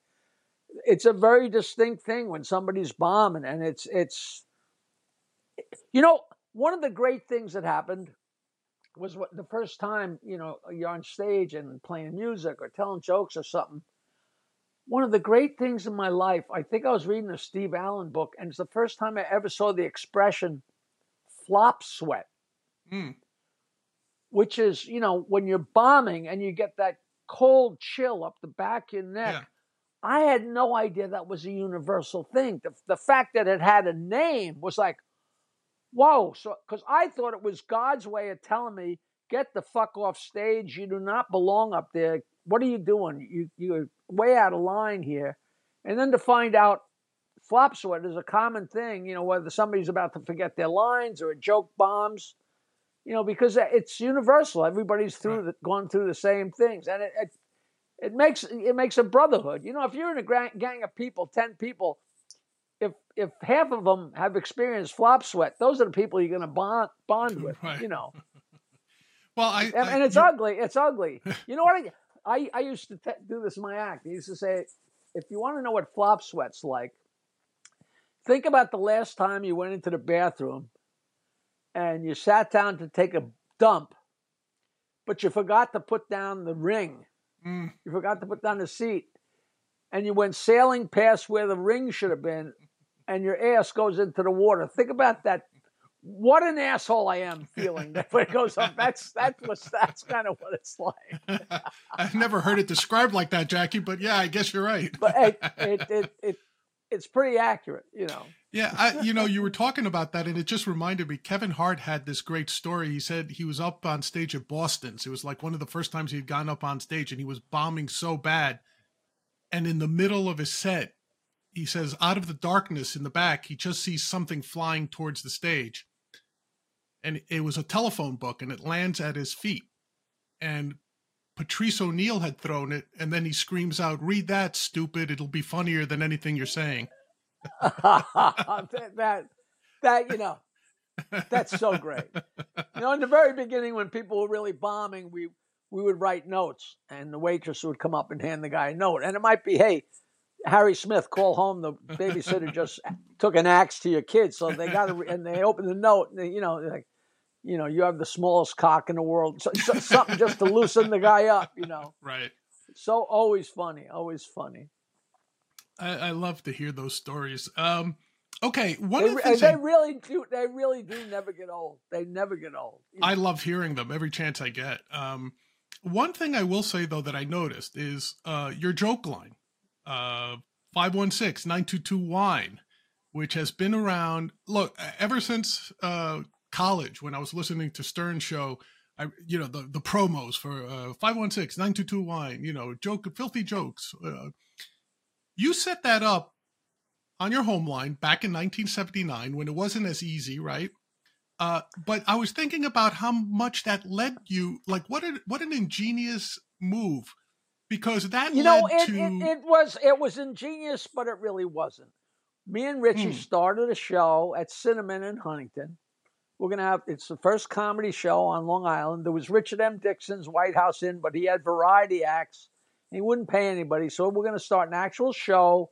[SPEAKER 2] it's a very distinct thing when somebody's bombing, and it's it's you know one of the great things that happened was what the first time you know you're on stage and playing music or telling jokes or something. One of the great things in my life, I think I was reading a Steve Allen book, and it's the first time I ever saw the expression flop sweat, mm. which is, you know, when you're bombing and you get that cold chill up the back of your neck. Yeah. I had no idea that was a universal thing. The, the fact that it had a name was like, whoa. So, because I thought it was God's way of telling me, get the fuck off stage. You do not belong up there. What are you doing? You, you're way out of line here. And then to find out flop sweat is a common thing, you know, whether somebody's about to forget their lines or a joke bombs, you know, because it's universal. Everybody's through the, gone through the same things. And it, it, it makes it makes a brotherhood. You know, if you're in a gang of people, ten people, if if half of them have experienced flop sweat, those are the people you're going to bond bond with. Right. You know. (laughs)
[SPEAKER 1] well, I
[SPEAKER 2] and,
[SPEAKER 1] I,
[SPEAKER 2] and it's you... ugly. It's ugly. (laughs) You know what? I I, I used to do this in my act. I used to say, if you want to know what flop sweat's like, think about the last time you went into the bathroom and you sat down to take a dump, but you forgot to put down the ring. Mm. You forgot to put down the seat and you went sailing past where the ring should have been, and your ass goes into the water. Think about that. What an asshole I am feeling that (laughs) when it goes up. That's that's what that's kind of what it's like. (laughs)
[SPEAKER 1] I've never heard it described like that, Jackie. But yeah, I guess you're right.
[SPEAKER 2] but it, it, it, (laughs) it it's pretty accurate, you know.
[SPEAKER 1] Yeah, I, you know, you were talking about that, and it just reminded me. Kevin Hart had this great story. He said he was up on stage at Boston's. It was like one of the first times he'd gone up on stage, and he was bombing so bad and in the middle of his set, he says, out of the darkness in the back, he just sees something flying towards the stage. And it was a telephone book and it lands at his feet. And Patrice O'Neal had thrown it, and then he screams out, "Read that, stupid! It'll be funnier than anything you're saying." (laughs)
[SPEAKER 2] that, that, that, you know, that's so great. You know, in the very beginning, when people were really bombing, we we would write notes, and the waitress would come up and hand the guy a note, and it might be, "Hey, Harry Smith, call home. The babysitter just took an axe to your kid, so they got to, and they open the note, and they, you know, like, you know, you have the smallest cock in the world, so, so, something just to loosen the guy up, you know.
[SPEAKER 1] Right.
[SPEAKER 2] So always funny, always funny.
[SPEAKER 1] I, I love to hear those stories. Um, okay, one
[SPEAKER 2] they,
[SPEAKER 1] of the things
[SPEAKER 2] they
[SPEAKER 1] I,
[SPEAKER 2] really do. They really do never get old. They never get old. You know?
[SPEAKER 1] I love hearing them every chance I get. Um, one thing I will say though that I noticed is uh, your joke line, uh, 516-922 wine, which has been around. Look, ever since uh, college when I was listening to Stern show. I, you know, the, the promos for uh, 516-922 wine, you know, joke, filthy jokes. Uh, you set that up on your home line back in 1979 when it wasn't as easy, right? Uh, but I was thinking about how much that led you, like what a, what an ingenious move, because that
[SPEAKER 2] you
[SPEAKER 1] led
[SPEAKER 2] know it,
[SPEAKER 1] to
[SPEAKER 2] it, it was it was ingenious, but it really wasn't. Me and Richie
[SPEAKER 1] Hmm.
[SPEAKER 2] started a show at Cinnamon in Huntington. We're gonna have it's the first comedy show on Long Island. There was Richard M. Dixon's White House Inn, but he had variety acts. He wouldn't pay anybody, so we're gonna start an actual show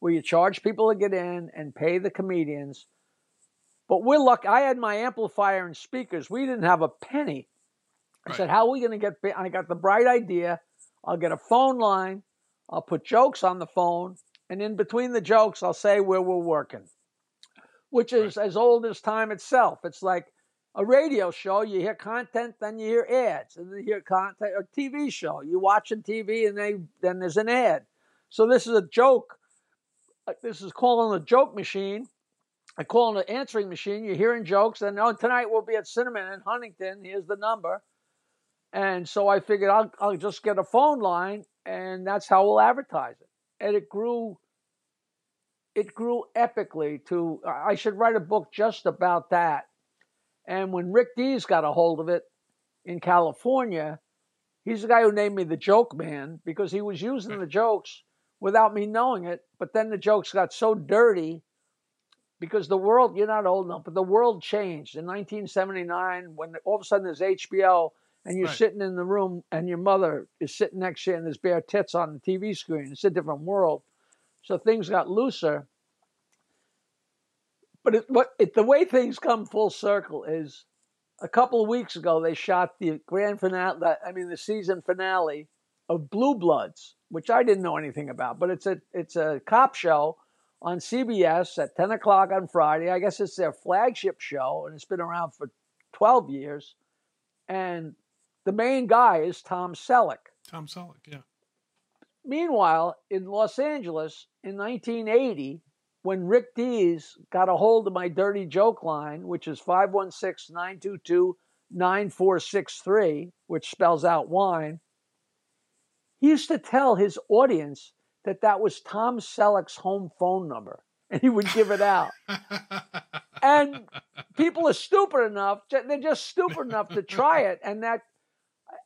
[SPEAKER 2] where you charge people to get in and pay the comedians. But we're lucky. I had my amplifier and speakers. We didn't have a penny. I
[SPEAKER 1] Right.
[SPEAKER 2] said, "How are we going to get?" ba-" I got the bright idea. I'll get a phone line. I'll put jokes on the phone, and in between the jokes, I'll say where we're working, which is as old as time itself. It's like a radio show. You hear content, then you hear ads, and then you hear content. A TV show. You watching TV, and they then there's an ad. So this is a joke. Uh, This is calling a joke machine. I call an answering machine. You're hearing jokes, and oh, tonight we'll be at Cinnamon in Huntington. Here's the number. And so I figured I'll, I'll just get a phone line, and that's how we'll advertise it. And it grew. It grew epically. To I should write a book just about that. And when Rick Dees got a hold of it in California, he's the guy who named me the Joke Man because he was using the jokes without me knowing it. But then the jokes got so dirty because the world, you're not old enough, but the world changed in 1979 when all of a sudden there's HBO and you're
[SPEAKER 1] Right.
[SPEAKER 2] sitting in the room and your mother is sitting next to you and there's bare tits on the TV screen. It's a different world. So things got looser. But it, what it, the way things come full circle is a couple of weeks ago they shot the grand finale, I mean the season finale of Blue Bloods, which I didn't know anything about, but it's a it's a cop show on CBS at 10 o'clock on Friday. I guess it's their flagship show, and it's been around for 12 years. And the main guy is Tom Selleck.
[SPEAKER 1] Tom Selleck. Yeah.
[SPEAKER 2] Meanwhile, in Los Angeles in 1980, when Rick Dees got a hold of my dirty joke line, which is 516 922 9463, which spells out wine, he used to tell his audience that that was Tom Selleck's home phone number, and he would give it out. (laughs) and people are stupid enough, they're just stupid enough to try it. And that,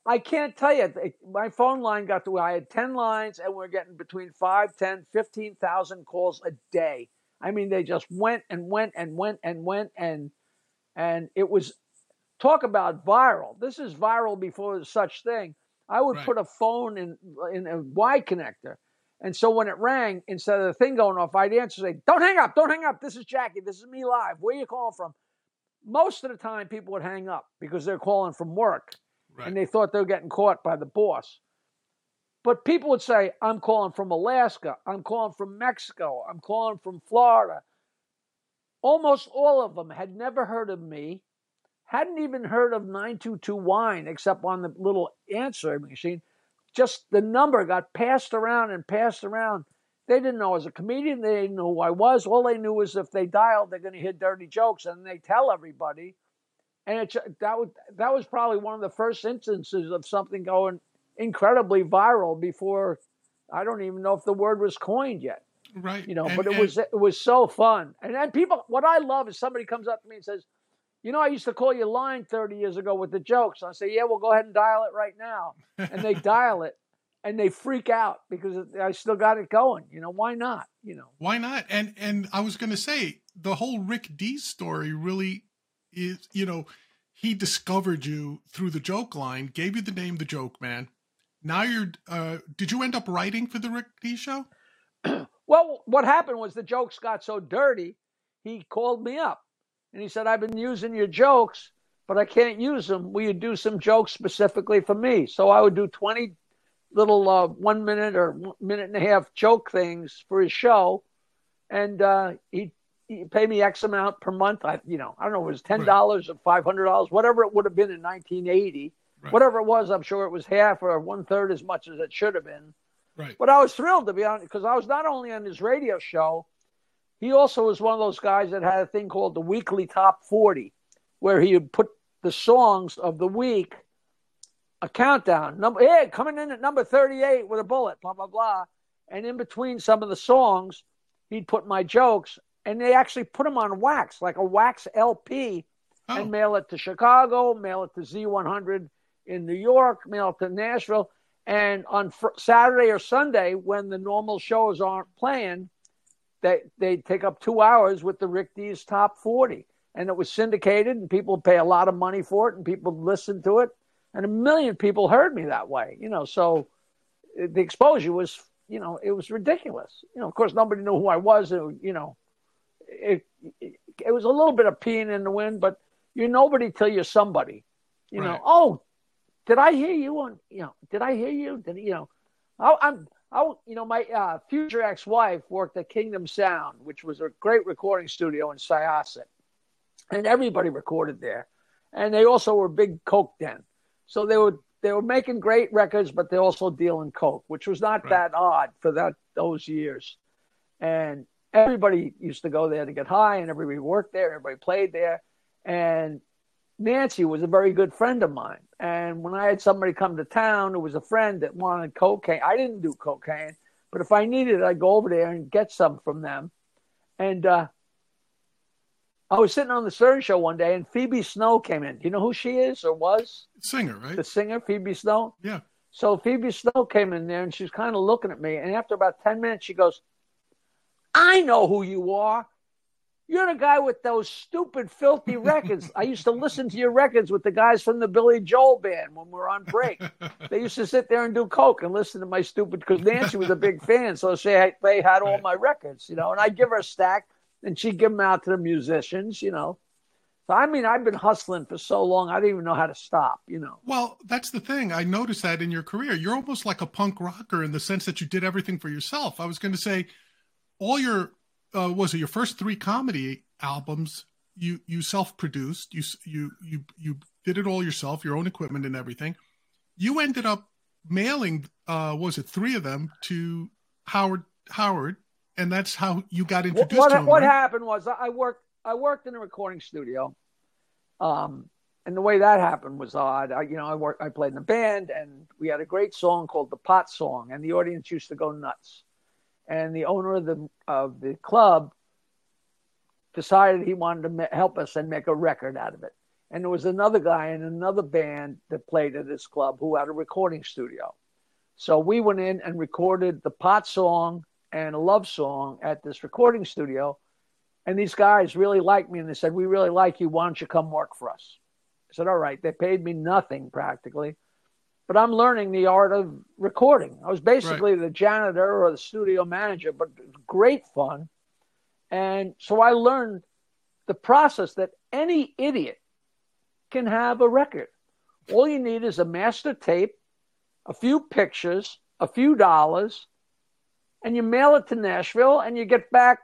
[SPEAKER 2] I can't tell you, my phone line got to where I had 10 lines and we're getting between 5, 10, 15,000 calls a day. I mean, they just went and went and went and went and, and it was, talk about viral. This is viral before such thing. I would
[SPEAKER 1] Right.
[SPEAKER 2] put a phone in, in a Y connector. And so when it rang, instead of the thing going off, I'd answer say, Don't hang up, don't hang up. This is Jackie. This is me live. Where you calling from? Most of the time people would hang up because they're calling from work
[SPEAKER 1] right.
[SPEAKER 2] and they thought they were getting caught by the boss. But people would say, I'm calling from Alaska, I'm calling from Mexico, I'm calling from Florida. Almost all of them had never heard of me, hadn't even heard of 922 Wine except on the little answering machine. Just the number got passed around and passed around. They didn't know I was a comedian. They didn't know who I was. All they knew was if they dialed, they're going to hear dirty jokes, and they tell everybody. And it, uh, that was that was probably one of the first instances of something going incredibly viral before I don't even know if the word was coined yet.
[SPEAKER 1] right.
[SPEAKER 2] You know,
[SPEAKER 1] And-
[SPEAKER 2] but it
[SPEAKER 1] and-
[SPEAKER 2] was it was so fun. And then people, what I love is somebody comes up to me and says, you know, I used to call you line 30 years ago with the jokes. I say, yeah, well, go ahead and dial it right now. And they (laughs) dial it and they freak out because I still got it going. You know, why not? You know,
[SPEAKER 1] why not? And, and I was going to say the whole Rick Dees story really is, you know, he discovered you through the joke line, gave you the name, the joke man. Now you're, uh, did you end up writing for the Rick Dees show? (clears throat)
[SPEAKER 2] well, what happened was the jokes got so dirty, he called me up and he said, I've been using your jokes, but I can't use them. Will you do some jokes specifically for me? So I would do 20 little uh, one minute or minute and a half joke things for his show. And uh, he he pay me X amount per month. I, you know, I don't know, if it was ten dollars right. or five hundred dollars, whatever it would have been in 1980. Right. Whatever it was, I'm sure it was half or one third as much as it should have been.
[SPEAKER 1] Right.
[SPEAKER 2] But I was thrilled to be on because I was not only on his radio show, he also was one of those guys that had a thing called the weekly top 40, where he would put the songs of the week, a countdown. Number, hey, coming in at number 38 with a bullet, blah, blah, blah. And in between some of the songs, he'd put my jokes, and they actually put them on wax, like a wax LP, oh. and mail it to Chicago, mail it to Z100 in New York, mail it to Nashville. And on fr- Saturday or Sunday, when the normal shows aren't playing, they they take up two hours with the Rick Dees' top forty, and it was syndicated, and people pay a lot of money for it, and people listen to it, and a million people heard me that way, you know. So eh, the exposure was, you know, it was ridiculous. You know, of course, nobody knew who I was, and you know, it, it, it was a little bit of peeing in the wind, but you're nobody till you're somebody. You right. know, oh, did I hear you on? You know, did I hear you? Did you know? I, I'm I, you know, my uh, future ex-wife worked at Kingdom Sound, which was a great recording studio in Syosset, and everybody recorded there. And they also were big coke den, so they were they were making great records, but they also deal in coke, which was not right. that odd for that those years. And everybody used to go there to get high, and everybody worked there, everybody played there, and Nancy was a very good friend of mine. And when I had somebody come to town who was a friend that wanted cocaine, I didn't do cocaine, but if I needed it, I'd go over there and get some from them. And uh, I was sitting on the Stern Show one day, and Phoebe Snow came in. Do you know who she is or was?
[SPEAKER 1] Singer, right?
[SPEAKER 2] The singer, Phoebe Snow.
[SPEAKER 1] Yeah.
[SPEAKER 2] So Phoebe Snow came in there, and she's kind of looking at me. And after about ten minutes, she goes, "I know who you are. You're the guy with those stupid, filthy records. I used to listen to your records with the guys from the Billy Joel band when we were on break. (laughs) they used to sit there and do coke and listen to my stupid. Because Nancy was a big fan, so she they had all my records, you know. And I'd give her a stack, and she'd give them out to the musicians, you know. So I mean, I've been hustling for so long, I didn't even know how to stop, you know.
[SPEAKER 1] Well, that's the thing. I noticed that in your career, you're almost like a punk rocker in the sense that you did everything for yourself. I was going to say, all your uh, was it your first three comedy albums? You you self produced. You you you you did it all yourself, your own equipment and everything. You ended up mailing, uh, was it three of them to Howard Howard, and that's how you got introduced
[SPEAKER 2] what,
[SPEAKER 1] to him.
[SPEAKER 2] What
[SPEAKER 1] right?
[SPEAKER 2] happened was I worked I worked in a recording studio, um, and the way that happened was odd. I, you know, I worked, I played in a band, and we had a great song called the Pot Song, and the audience used to go nuts and the owner of the of the club decided he wanted to help us and make a record out of it. And there was another guy in another band that played at this club who had a recording studio. So we went in and recorded the pot song and a love song at this recording studio. And these guys really liked me and they said, We really like you. Why don't you come work for us? I said, All right. They paid me nothing practically but I'm learning the art of recording. I was basically right. the janitor or the studio manager, but great fun. And so I learned the process that any idiot can have a record. All you need is a master tape, a few pictures, a few dollars, and you mail it to Nashville and you get back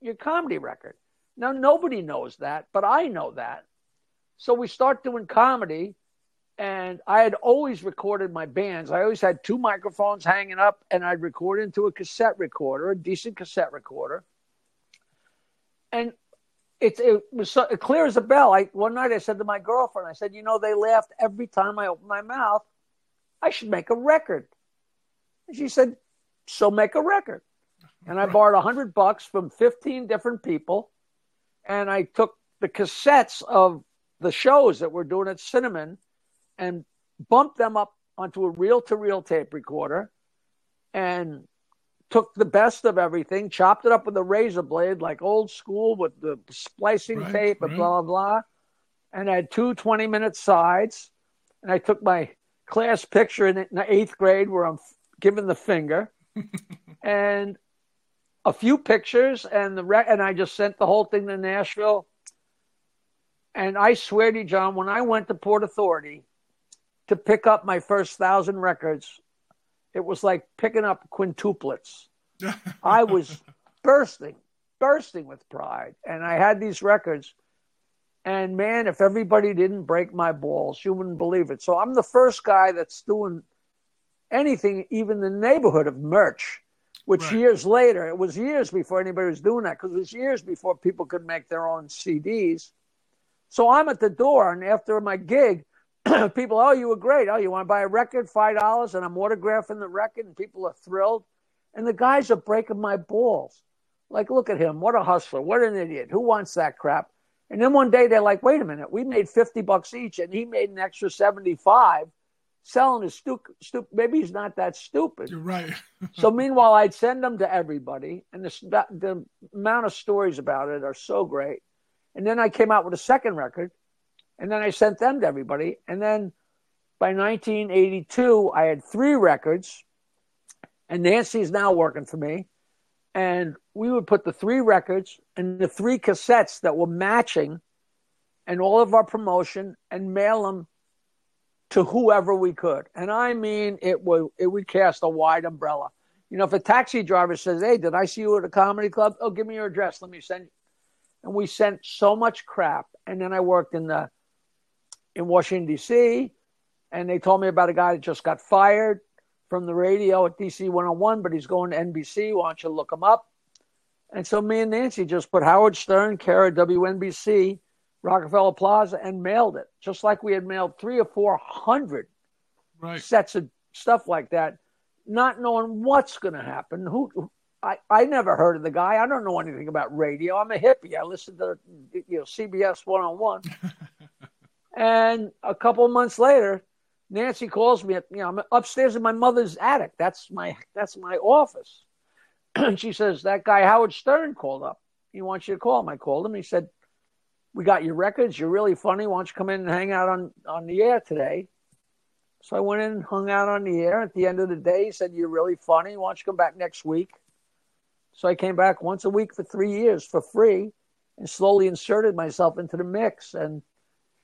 [SPEAKER 2] your comedy record. Now, nobody knows that, but I know that. So we start doing comedy and I had always recorded my bands. I always had two microphones hanging up, and I'd record into a cassette recorder, a decent cassette recorder. And it, it was so, clear as a bell. I, one night I said to my girlfriend, I said, You know, they laughed every time I opened my mouth. I should make a record. And she said, So make a record. And I borrowed a hundred bucks from 15 different people. And I took the cassettes of the shows that we're doing at Cinnamon and bumped them up onto a reel to reel tape recorder and took the best of everything, chopped it up with a razor blade, like old school with the splicing right, tape and right. blah, blah, blah. And I had two 20 minute sides. And I took my class picture in, in the eighth grade where I'm giving the finger (laughs) and a few pictures and the re- and I just sent the whole thing to Nashville. And I swear to you, John, when I went to Port Authority to pick up my first thousand records, it was like picking up quintuplets. (laughs) I was bursting, bursting with pride. And I had these records. And man, if everybody didn't break my balls, you wouldn't believe it. So I'm the first guy that's doing anything, even the neighborhood of merch, which right. years later, it was years before anybody was doing that because it was years before people could make their own CDs. So I'm at the door, and after my gig, (clears throat) people, oh, you were great. Oh, you want to buy a record, five dollars, and I'm autographing the record, and people are thrilled. And the guys are breaking my balls. Like, look at him, what a hustler, what an idiot. Who wants that crap? And then one day they're like, wait a minute, we made 50 bucks each, and he made an extra 75 selling is stupid. Stu- maybe he's not that stupid.
[SPEAKER 1] You're right. (laughs)
[SPEAKER 2] so meanwhile, I'd send them to everybody, and the, the amount of stories about it are so great. And then I came out with a second record, and then I sent them to everybody. And then by 1982, I had three records, and Nancy's now working for me. And we would put the three records and the three cassettes that were matching and all of our promotion and mail them to whoever we could. And I mean, it would, it would cast a wide umbrella. You know, if a taxi driver says, Hey, did I see you at a comedy club? Oh, give me your address. Let me send you. And we sent so much crap. And then I worked in the, in Washington, D.C., and they told me about a guy that just got fired from the radio at DC 101, but he's going to NBC. Why don't you look him up? And so me and Nancy just put Howard Stern, Kara, WNBC, Rockefeller Plaza and mailed it, just like we had mailed three or four hundred right. sets of stuff like that, not knowing what's going to happen. Who I, I never heard of the guy. I don't know anything about radio. I'm a hippie. I listen to you know CBS one on one. (laughs) And a couple months later, Nancy calls me. You know, I'm upstairs in my mother's attic. That's my that's my office. (clears throat) and she says that guy Howard Stern called up. He wants you to call him. I called him. He said we got your records. You're really funny. Why don't you come in and hang out on, on the air today? So I went in and hung out on the air. At the end of the day, he said, You're really funny. Why don't you come back next week? So I came back once a week for three years for free and slowly inserted myself into the mix. And,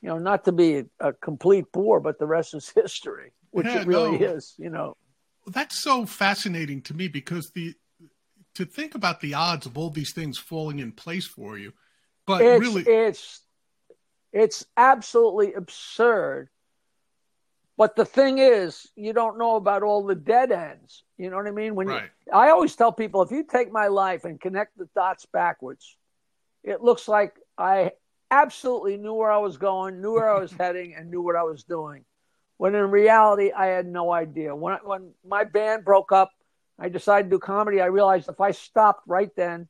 [SPEAKER 2] you know, not to be a, a complete bore, but the rest is (laughs) history, which yeah, it really no. is, you know.
[SPEAKER 1] That's so fascinating to me because the to think about the odds of all these things falling in place for you but
[SPEAKER 2] it's,
[SPEAKER 1] really,
[SPEAKER 2] it's it's absolutely absurd. But the thing is, you don't know about all the dead ends. You know what I mean? When right. you, I always tell people, if you take my life and connect the dots backwards, it looks like I absolutely knew where I was going, knew where I was (laughs) heading, and knew what I was doing. When in reality, I had no idea. When when my band broke up, I decided to do comedy. I realized if I stopped right then,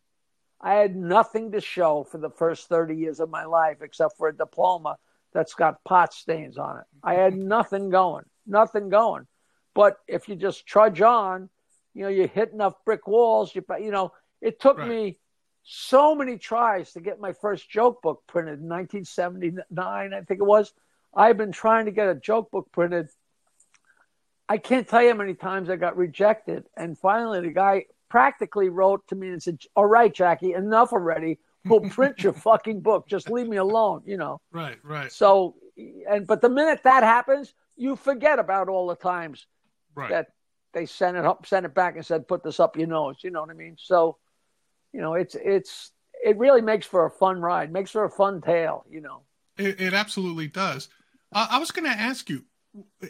[SPEAKER 2] I had nothing to show for the first 30 years of my life except for a diploma that's got pot stains on it. I had (laughs) nothing going, nothing going. But if you just trudge on, you know, you hit enough brick walls, you, you know, it took right. me so many tries to get my first joke book printed in 1979, I think it was. I've been trying to get a joke book printed. I can't tell you how many times I got rejected. And finally, the guy practically wrote to me and said, "All right, Jackie, enough already. We'll print your (laughs) fucking book. Just leave me alone." You know.
[SPEAKER 1] Right. Right.
[SPEAKER 2] So, and but the minute that happens, you forget about all the times right. that they sent it up, sent it back, and said, "Put this up your nose." You know what I mean? So, you know, it's it's it really makes for a fun ride, makes for a fun tale. You know.
[SPEAKER 1] It, it absolutely does. Uh, I was going to ask you,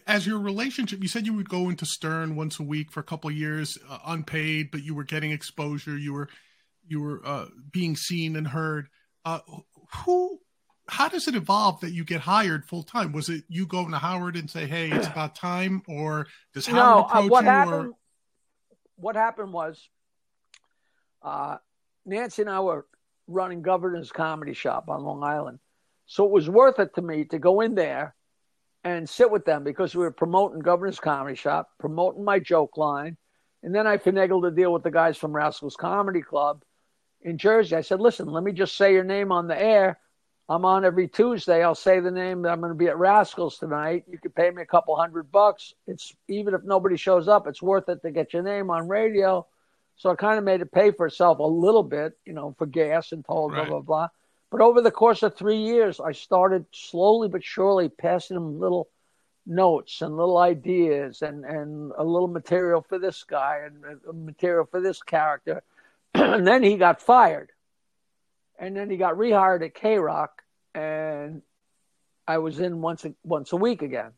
[SPEAKER 1] as your relationship you said you would go into stern once a week for a couple of years uh, unpaid but you were getting exposure you were you were uh, being seen and heard uh, who how does it evolve that you get hired full time was it you going to howard and say hey it's about time or does howard no, uh, approach
[SPEAKER 2] what
[SPEAKER 1] you
[SPEAKER 2] happened
[SPEAKER 1] or...
[SPEAKER 2] what happened was uh, nancy and i were running Governor's Comedy Shop on Long Island. So it was worth it to me to go in there and sit with them because we were promoting Governor's Comedy Shop, promoting my joke line. And then I finagled a deal with the guys from Rascals Comedy Club in Jersey. I said, listen, let me just say your name on the air. I'm on every Tuesday. I'll say the name that I'm going to be at Rascals tonight. You could pay me a couple hundred bucks. It's even if nobody shows up, it's worth it to get your name on radio. So I kind of made it pay for itself a little bit, you know, for gas and toll, right. blah, blah, blah. But over the course of three years, I started slowly but surely passing him little notes and little ideas and, and a little material for this guy and uh, material for this character. (clears throat) and then he got fired. And then he got rehired at K Rock, and I was in once a, once a week again.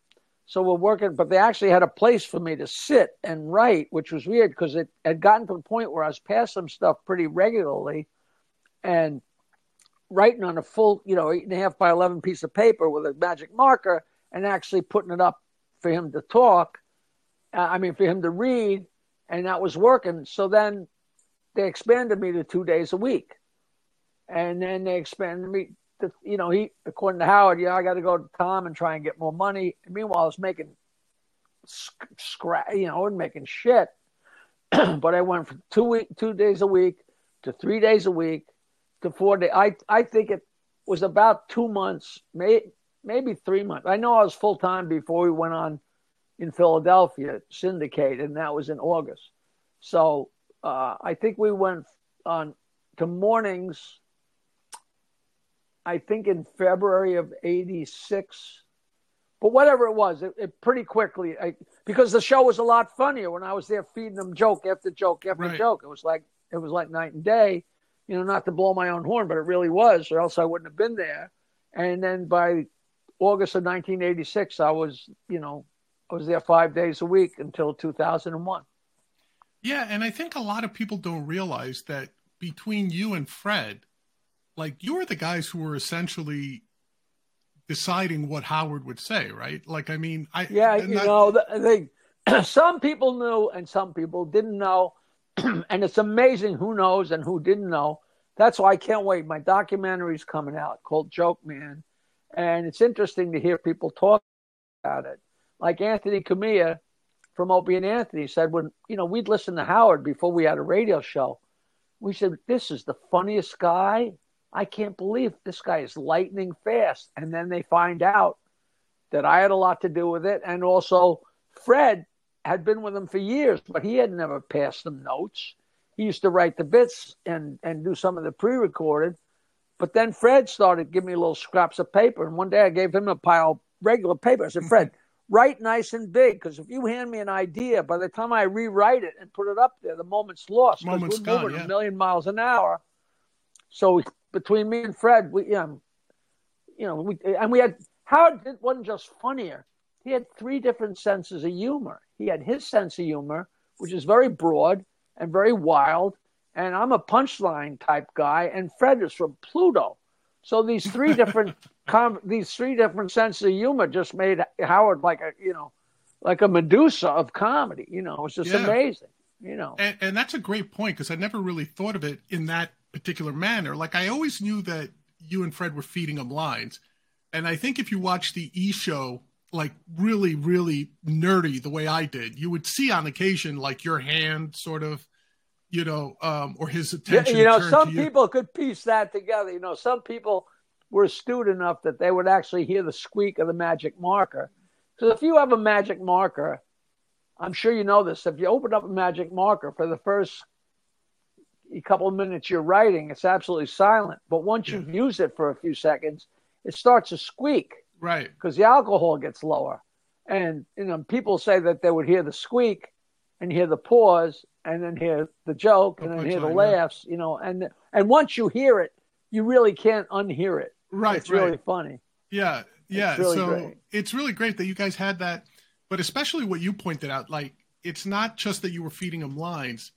[SPEAKER 2] So we're working, but they actually had a place for me to sit and write, which was weird because it had gotten to the point where I was passing stuff pretty regularly and writing on a full, you know, eight and a half by 11 piece of paper with a magic marker and actually putting it up for him to talk. Uh, I mean, for him to read, and that was working. So then they expanded me to two days a week. And then they expanded me you know, he, according to Howard, yeah, I got to go to Tom and try and get more money. And meanwhile, I was making scrap, you know, I wasn't making shit. (clears throat) but I went from two week, two days a week to three days a week to four days. I, I think it was about two months, may, maybe three months. I know I was full time before we went on in Philadelphia, syndicate, and that was in August. So uh, I think we went on to mornings I think in February of '86. But whatever it was, it, it pretty quickly I, because the show was a lot funnier when I was there feeding them joke after joke after right. joke. It was like it was like night and day. You know, not to blow my own horn, but it really was, or else I wouldn't have been there. And then by August of 1986, I was, you know, I was there five days a week until 2001.
[SPEAKER 1] Yeah, and I think a lot of people don't realize that between you and Fred, like you were the guys who were essentially deciding what Howard would say, right? Like, I mean, I
[SPEAKER 2] yeah, you that... know, the, the, (clears throat) some people knew and some people didn't know, (clears throat) and it's amazing who knows and who didn't know. That's why I can't wait. My documentary's coming out called Joke Man, and it's interesting to hear people talk about it. Like Anthony Cumia from Opie and Anthony said, when you know we'd listen to Howard before we had a radio show, we said this is the funniest guy I can't believe this guy is lightning fast. And then they find out that I had a lot to do with it. And also, Fred had been with him for years, but he had never passed them notes. He used to write the bits and, and do some of the pre recorded. But then Fred started giving me little scraps of paper. And one day I gave him a pile of regular paper. I said, mm-hmm. Fred, write nice and big because if you hand me an idea, by the time I rewrite it and put it up there, the moment's lost because we're gone, moving yeah. a million miles an hour. So between me and Fred, we um, you know, we and we had Howard wasn't just funnier. He had three different senses of humor. He had his sense of humor, which is very broad and very wild, and I'm a punchline type guy, and Fred is from Pluto. So these three (laughs) different com- these three different senses of humor just made Howard like a you know like a Medusa of comedy. You know, it's just yeah. amazing. You know,
[SPEAKER 1] and, and that's a great point because I never really thought of it in that particular manner. Like I always knew that you and Fred were feeding him lines. And I think if you watch the E show, like really, really nerdy the way I did, you would see on occasion like your hand sort of, you know, um, or his attention.
[SPEAKER 2] you know, some people could piece that together. You know, some people were astute enough that they would actually hear the squeak of the magic marker. Because if you have a magic marker, I'm sure you know this. If you open up a magic marker for the first a couple of minutes you're writing, it's absolutely silent. But once yeah. you've used it for a few seconds, it starts to squeak.
[SPEAKER 1] Right.
[SPEAKER 2] Because the alcohol gets lower. And you know, people say that they would hear the squeak and hear the pause and then hear the joke and then hear the laughs, you know, and and once you hear it, you really can't unhear it.
[SPEAKER 1] Right.
[SPEAKER 2] It's
[SPEAKER 1] right.
[SPEAKER 2] really funny.
[SPEAKER 1] Yeah. Yeah. It's really so great. it's really great that you guys had that, but especially what you pointed out, like it's not just that you were feeding them lines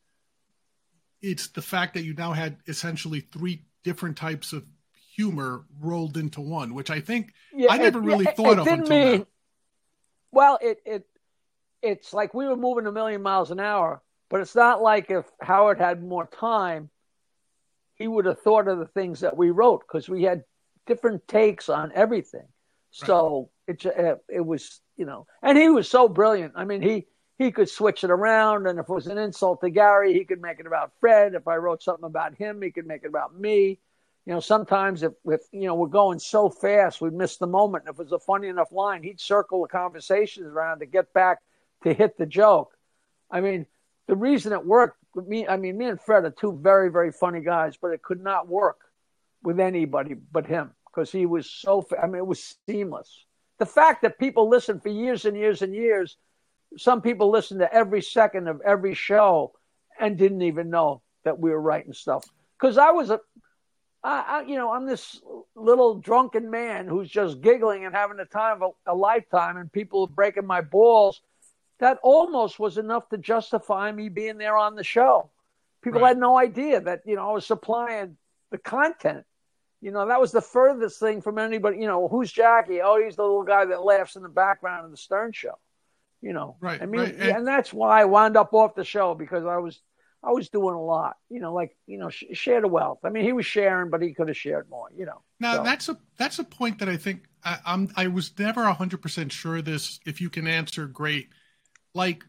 [SPEAKER 1] it's the fact that you now had essentially three different types of humor rolled into one, which I think yeah, I never it, really it, thought it of until mean, now.
[SPEAKER 2] Well, it it it's like we were moving a million miles an hour, but it's not like if Howard had more time, he would have thought of the things that we wrote because we had different takes on everything. So right. it uh, it was you know, and he was so brilliant. I mean, he he could switch it around, and if it was an insult to Gary, he could make it about Fred. If I wrote something about him, he could make it about me. You know, sometimes if, if you know we're going so fast, we miss the moment. And if it was a funny enough line, he'd circle the conversations around to get back to hit the joke. I mean, the reason it worked with me, I mean, me and Fred are two very, very funny guys, but it could not work with anybody but him because he was so. I mean, it was seamless. The fact that people listened for years and years and years, some people listened to every second of every show and didn't even know that we were writing stuff. Because I was a, I, I, you know, I'm this little drunken man who's just giggling and having the time of a, a lifetime, and people are breaking my balls that almost was enough to justify me being there on the show. People right. had no idea that, you know, I was supplying the content. You know, that was the furthest thing from anybody, you know, who's Jackie? Oh, he's the little guy that laughs in the background of the Stern show. You know.
[SPEAKER 1] Right.
[SPEAKER 2] I mean,
[SPEAKER 1] right.
[SPEAKER 2] And, and that's why I wound up off the show because I was I was doing a lot, you know, like you know, sh- share the wealth. I mean, he was sharing, but he could have shared more, you know.
[SPEAKER 1] Now so. that's a that's a point that I think I, I'm I was never hundred percent sure this. If you can answer, great like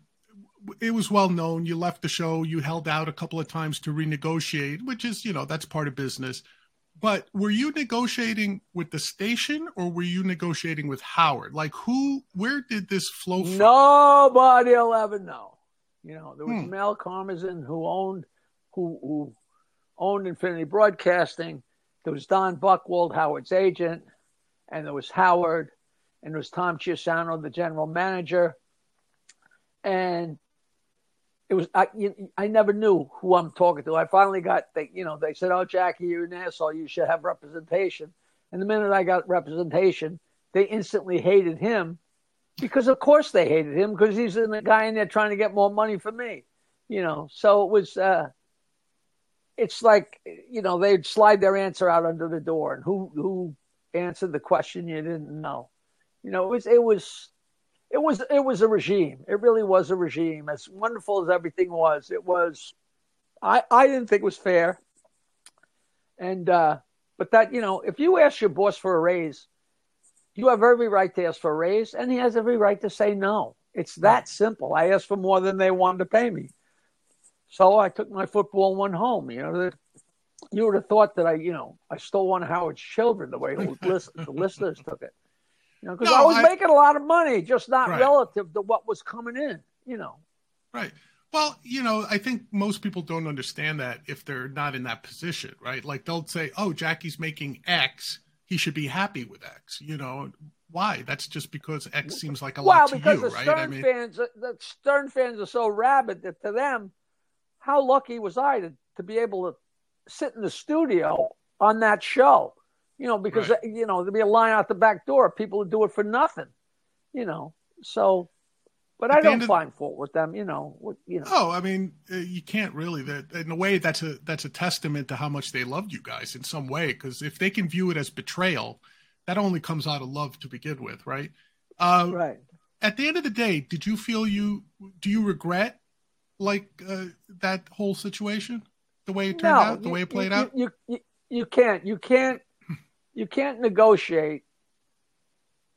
[SPEAKER 1] it was well known you left the show you held out a couple of times to renegotiate which is you know that's part of business but were you negotiating with the station or were you negotiating with howard? Like who where did this flow from?
[SPEAKER 2] Nobody will ever know. You know there was hmm. mel karmazin who owned who who owned infinity broadcasting. There was don buchwald howard's agent and there was howard and there was tom chiusano the general manager. And it was I you, I never knew who I'm talking to. I finally got they you know they said, "Oh, Jackie, you're an asshole. You should have representation." And the minute I got representation, they instantly hated him because, of course, they hated him because he's the guy in there trying to get more money for me. You know, so it was. uh It's like you know they'd slide their answer out under the door, and who who answered the question you didn't know. You know, it was it was it was it was a regime. It really was a regime. As wonderful as everything was, it was. I I didn't think it was fair. And uh, but that you know, if you ask your boss for a raise, you have every right to ask for a raise, and he has every right to say no. It's that simple. I asked for more than they wanted to pay me, so I took my football and went home. You know, you would have thought that I, you know, I stole one of Howard's children the way (laughs) the listeners took it. You know, because no, I was I, making a lot of money, just not right. relative to what was coming in. You know.
[SPEAKER 1] Right. Well, you know, I think most people don't understand that if they're not in that position, right? Like they'll say, "Oh, Jackie's making X, he should be happy with X." You know, why? That's just because X seems like a
[SPEAKER 2] well,
[SPEAKER 1] lot to
[SPEAKER 2] because
[SPEAKER 1] you,
[SPEAKER 2] the
[SPEAKER 1] right?
[SPEAKER 2] Stern I mean, fans, uh, the Stern fans are so rabid that to them, how lucky was I to, to be able to sit in the studio on that show? You know, because right. you know there'll be a line out the back door. People would do it for nothing, you know. So, but At I don't find of, fault with them, you know. You know.
[SPEAKER 1] Oh, I mean, uh, you can't really. That in a way, that's a that's a testament to how much they loved you guys in some way. Because if they can view it as betrayal, that only comes out of love to begin with, right?
[SPEAKER 2] Uh, right.
[SPEAKER 1] At the end of the day, did you feel you do you regret like uh, that whole situation, the way it turned no, out, the you, way it played
[SPEAKER 2] you,
[SPEAKER 1] out?
[SPEAKER 2] You, you you can't you can't you can't negotiate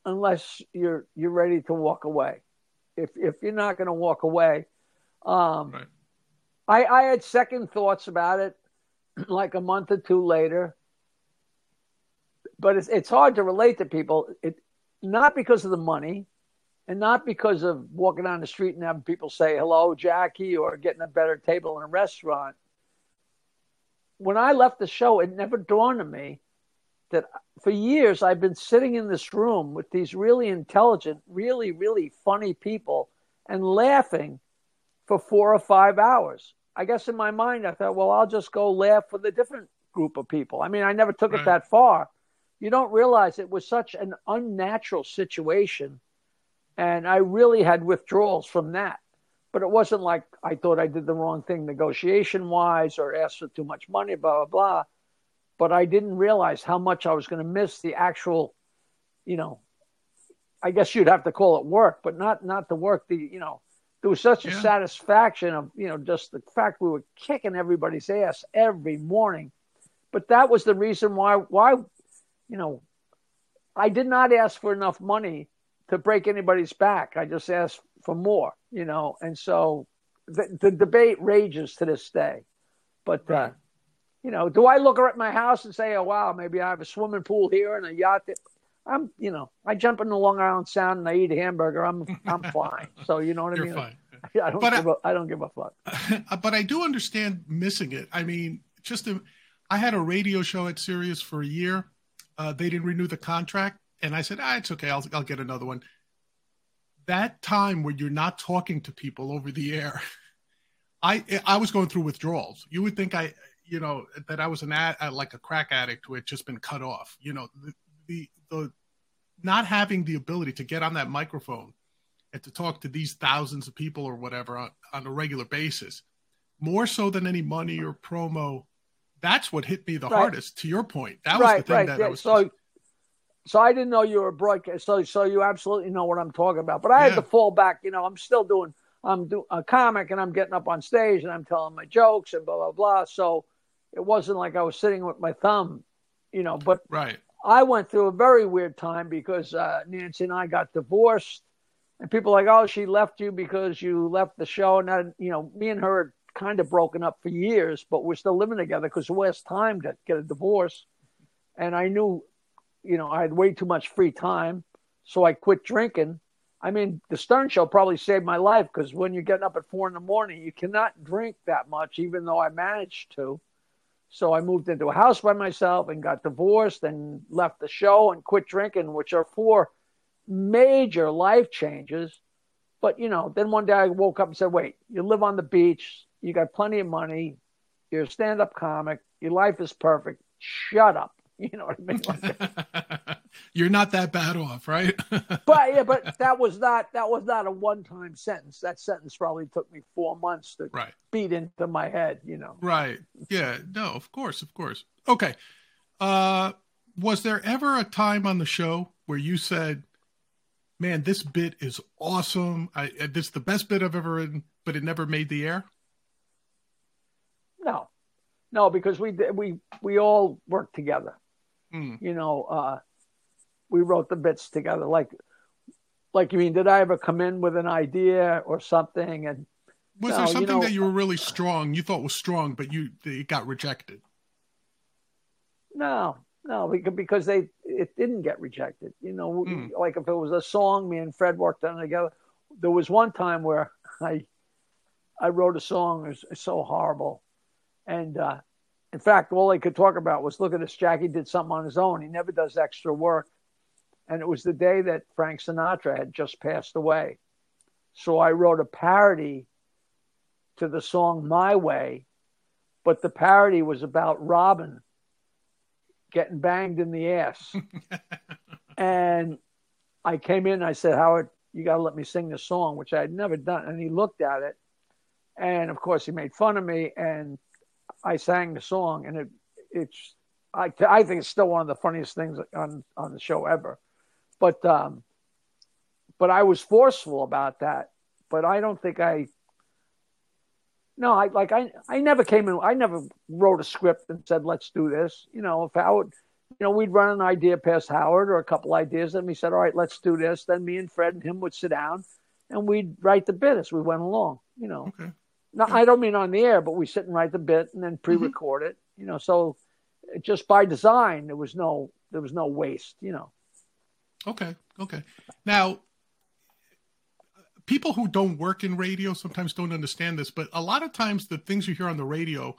[SPEAKER 2] unless you're you're ready to walk away. If if you're not going to walk away, um, right. I I had second thoughts about it, (clears throat) like a month or two later. But it's it's hard to relate to people. It not because of the money, and not because of walking down the street and having people say hello, Jackie, or getting a better table in a restaurant. When I left the show, it never dawned on me that for years I've been sitting in this room with these really intelligent, really, really funny people and laughing for four or five hours. I guess in my mind, I thought, well, I'll just go laugh with a different group of people. I mean, I never took right. it that far. You don't realize it was such an unnatural situation. And I really had withdrawals from that. But it wasn't like I thought I did the wrong thing negotiation wise or asked for too much money, blah, blah, blah but I didn't realize how much I was going to miss the actual, you know, I guess you'd have to call it work, but not not the work. The you know, there was such a yeah. satisfaction of you know just the fact we were kicking everybody's ass every morning, but that was the reason why why you know I did not ask for enough money to break anybody's back. I just asked for more, you know, and so the, the debate rages to this day. But uh, right. uh, you know, do I look at my house and say, "Oh wow, maybe I have a swimming pool here and a yacht"? There? I'm, you know, I jump in the Long Island Sound and I eat a hamburger. I'm, I'm (laughs) fine. So you know what I
[SPEAKER 1] You're
[SPEAKER 2] mean?
[SPEAKER 1] Fine. (laughs)
[SPEAKER 2] I don't, but give I, a, I don't give a fuck. (laughs)
[SPEAKER 1] But I do understand missing it. I mean, just a, I had a radio show at Sirius for a year. Uh, they didn't renew the contract, and I said, "Ah, it's okay. I'll I'll get another one." That time where you're not talking to people over the air, I I was going through withdrawals. You would think I, you know, that I was an ad, uh, like a crack addict who had just been cut off. You know, the the, the not having the ability to get on that microphone and to talk to these thousands of people or whatever on, on a regular basis, more so than any money or promo that's what hit me the right. hardest. To your point, that right, was the thing right. that yeah. I was.
[SPEAKER 2] So, just... so I didn't know you were a broadcast. So, so you absolutely know what I'm talking about. But I had to fall back. You know, I'm still doing. I'm doing a comic, and I'm getting up on stage, and I'm telling my jokes, and blah blah blah. So, it wasn't like I was sitting with my thumb, you know. But
[SPEAKER 1] right.
[SPEAKER 2] I went through a very weird time because uh, Nancy and I got divorced, and people like, oh, she left you because you left the show, and that, you know, me and her kind of broken up for years, but we're still living together because it was time to get a divorce. And I knew, you know, I had way too much free time. So I quit drinking. I mean, the Stern Show probably saved my life because when you're getting up at four in the morning, you cannot drink that much, even though I managed to. So I moved into a house by myself and got divorced and left the show and quit drinking, which are four major life changes. But, you know, then one day I woke up and said, wait, you live on the beach, you got plenty of money, you're a stand up comic, your life is perfect. Shut up. (laughs) You know what I mean? (laughs)
[SPEAKER 1] Like you're not that bad off, right? (laughs)
[SPEAKER 2] but yeah, but that was not that was not a one time sentence. That sentence probably took me four months to
[SPEAKER 1] right.
[SPEAKER 2] beat into my head, you know.
[SPEAKER 1] Right. Yeah. No, of course, of course. Okay. Uh was there ever a time on the show where you said, Man, this bit is awesome. I this is the best bit I've ever written, but it never made the air?
[SPEAKER 2] No, no, because we we we all work together.
[SPEAKER 1] Mm.
[SPEAKER 2] You know, uh, we wrote the bits together. Like, like you mean? Did I ever come in with an idea or something? And
[SPEAKER 1] was no, there something you know, that you were really strong? You thought was strong, but you it got rejected.
[SPEAKER 2] No, no, because they it didn't get rejected. You know, mm. like if it was a song, me and Fred worked on it together. There was one time where I I wrote a song. It was so horrible, and uh, in fact, all they could talk about was look at this. Jackie did something on his own. He never does extra work. And it was the day that Frank Sinatra had just passed away. So I wrote a parody to the song My Way, but the parody was about Robin getting banged in the ass. (laughs) and I came in and I said, Howard, you got to let me sing this song, which I had never done. And he looked at it. And of course, he made fun of me. And I sang the song, and it it's I I think it's still one of the funniest things on on the show ever. But um, but I was forceful about that. But I don't think I. No, I like I I never came in. I never wrote a script and said let's do this. You know, if Howard, you know, we'd run an idea past Howard or a couple ideas, and we said, all right, let's do this. Then me and Fred and him would sit down, and we'd write the bit as we went along. You know.
[SPEAKER 1] Okay.
[SPEAKER 2] No, I don't mean on the air, but we sit and write the bit and then mm-hmm. pre-record mm-hmm. it. You know, so just by design, there was no there was no waste. You know.
[SPEAKER 1] Okay. Okay. Now, people who don't work in radio sometimes don't understand this, but a lot of times the things you hear on the radio,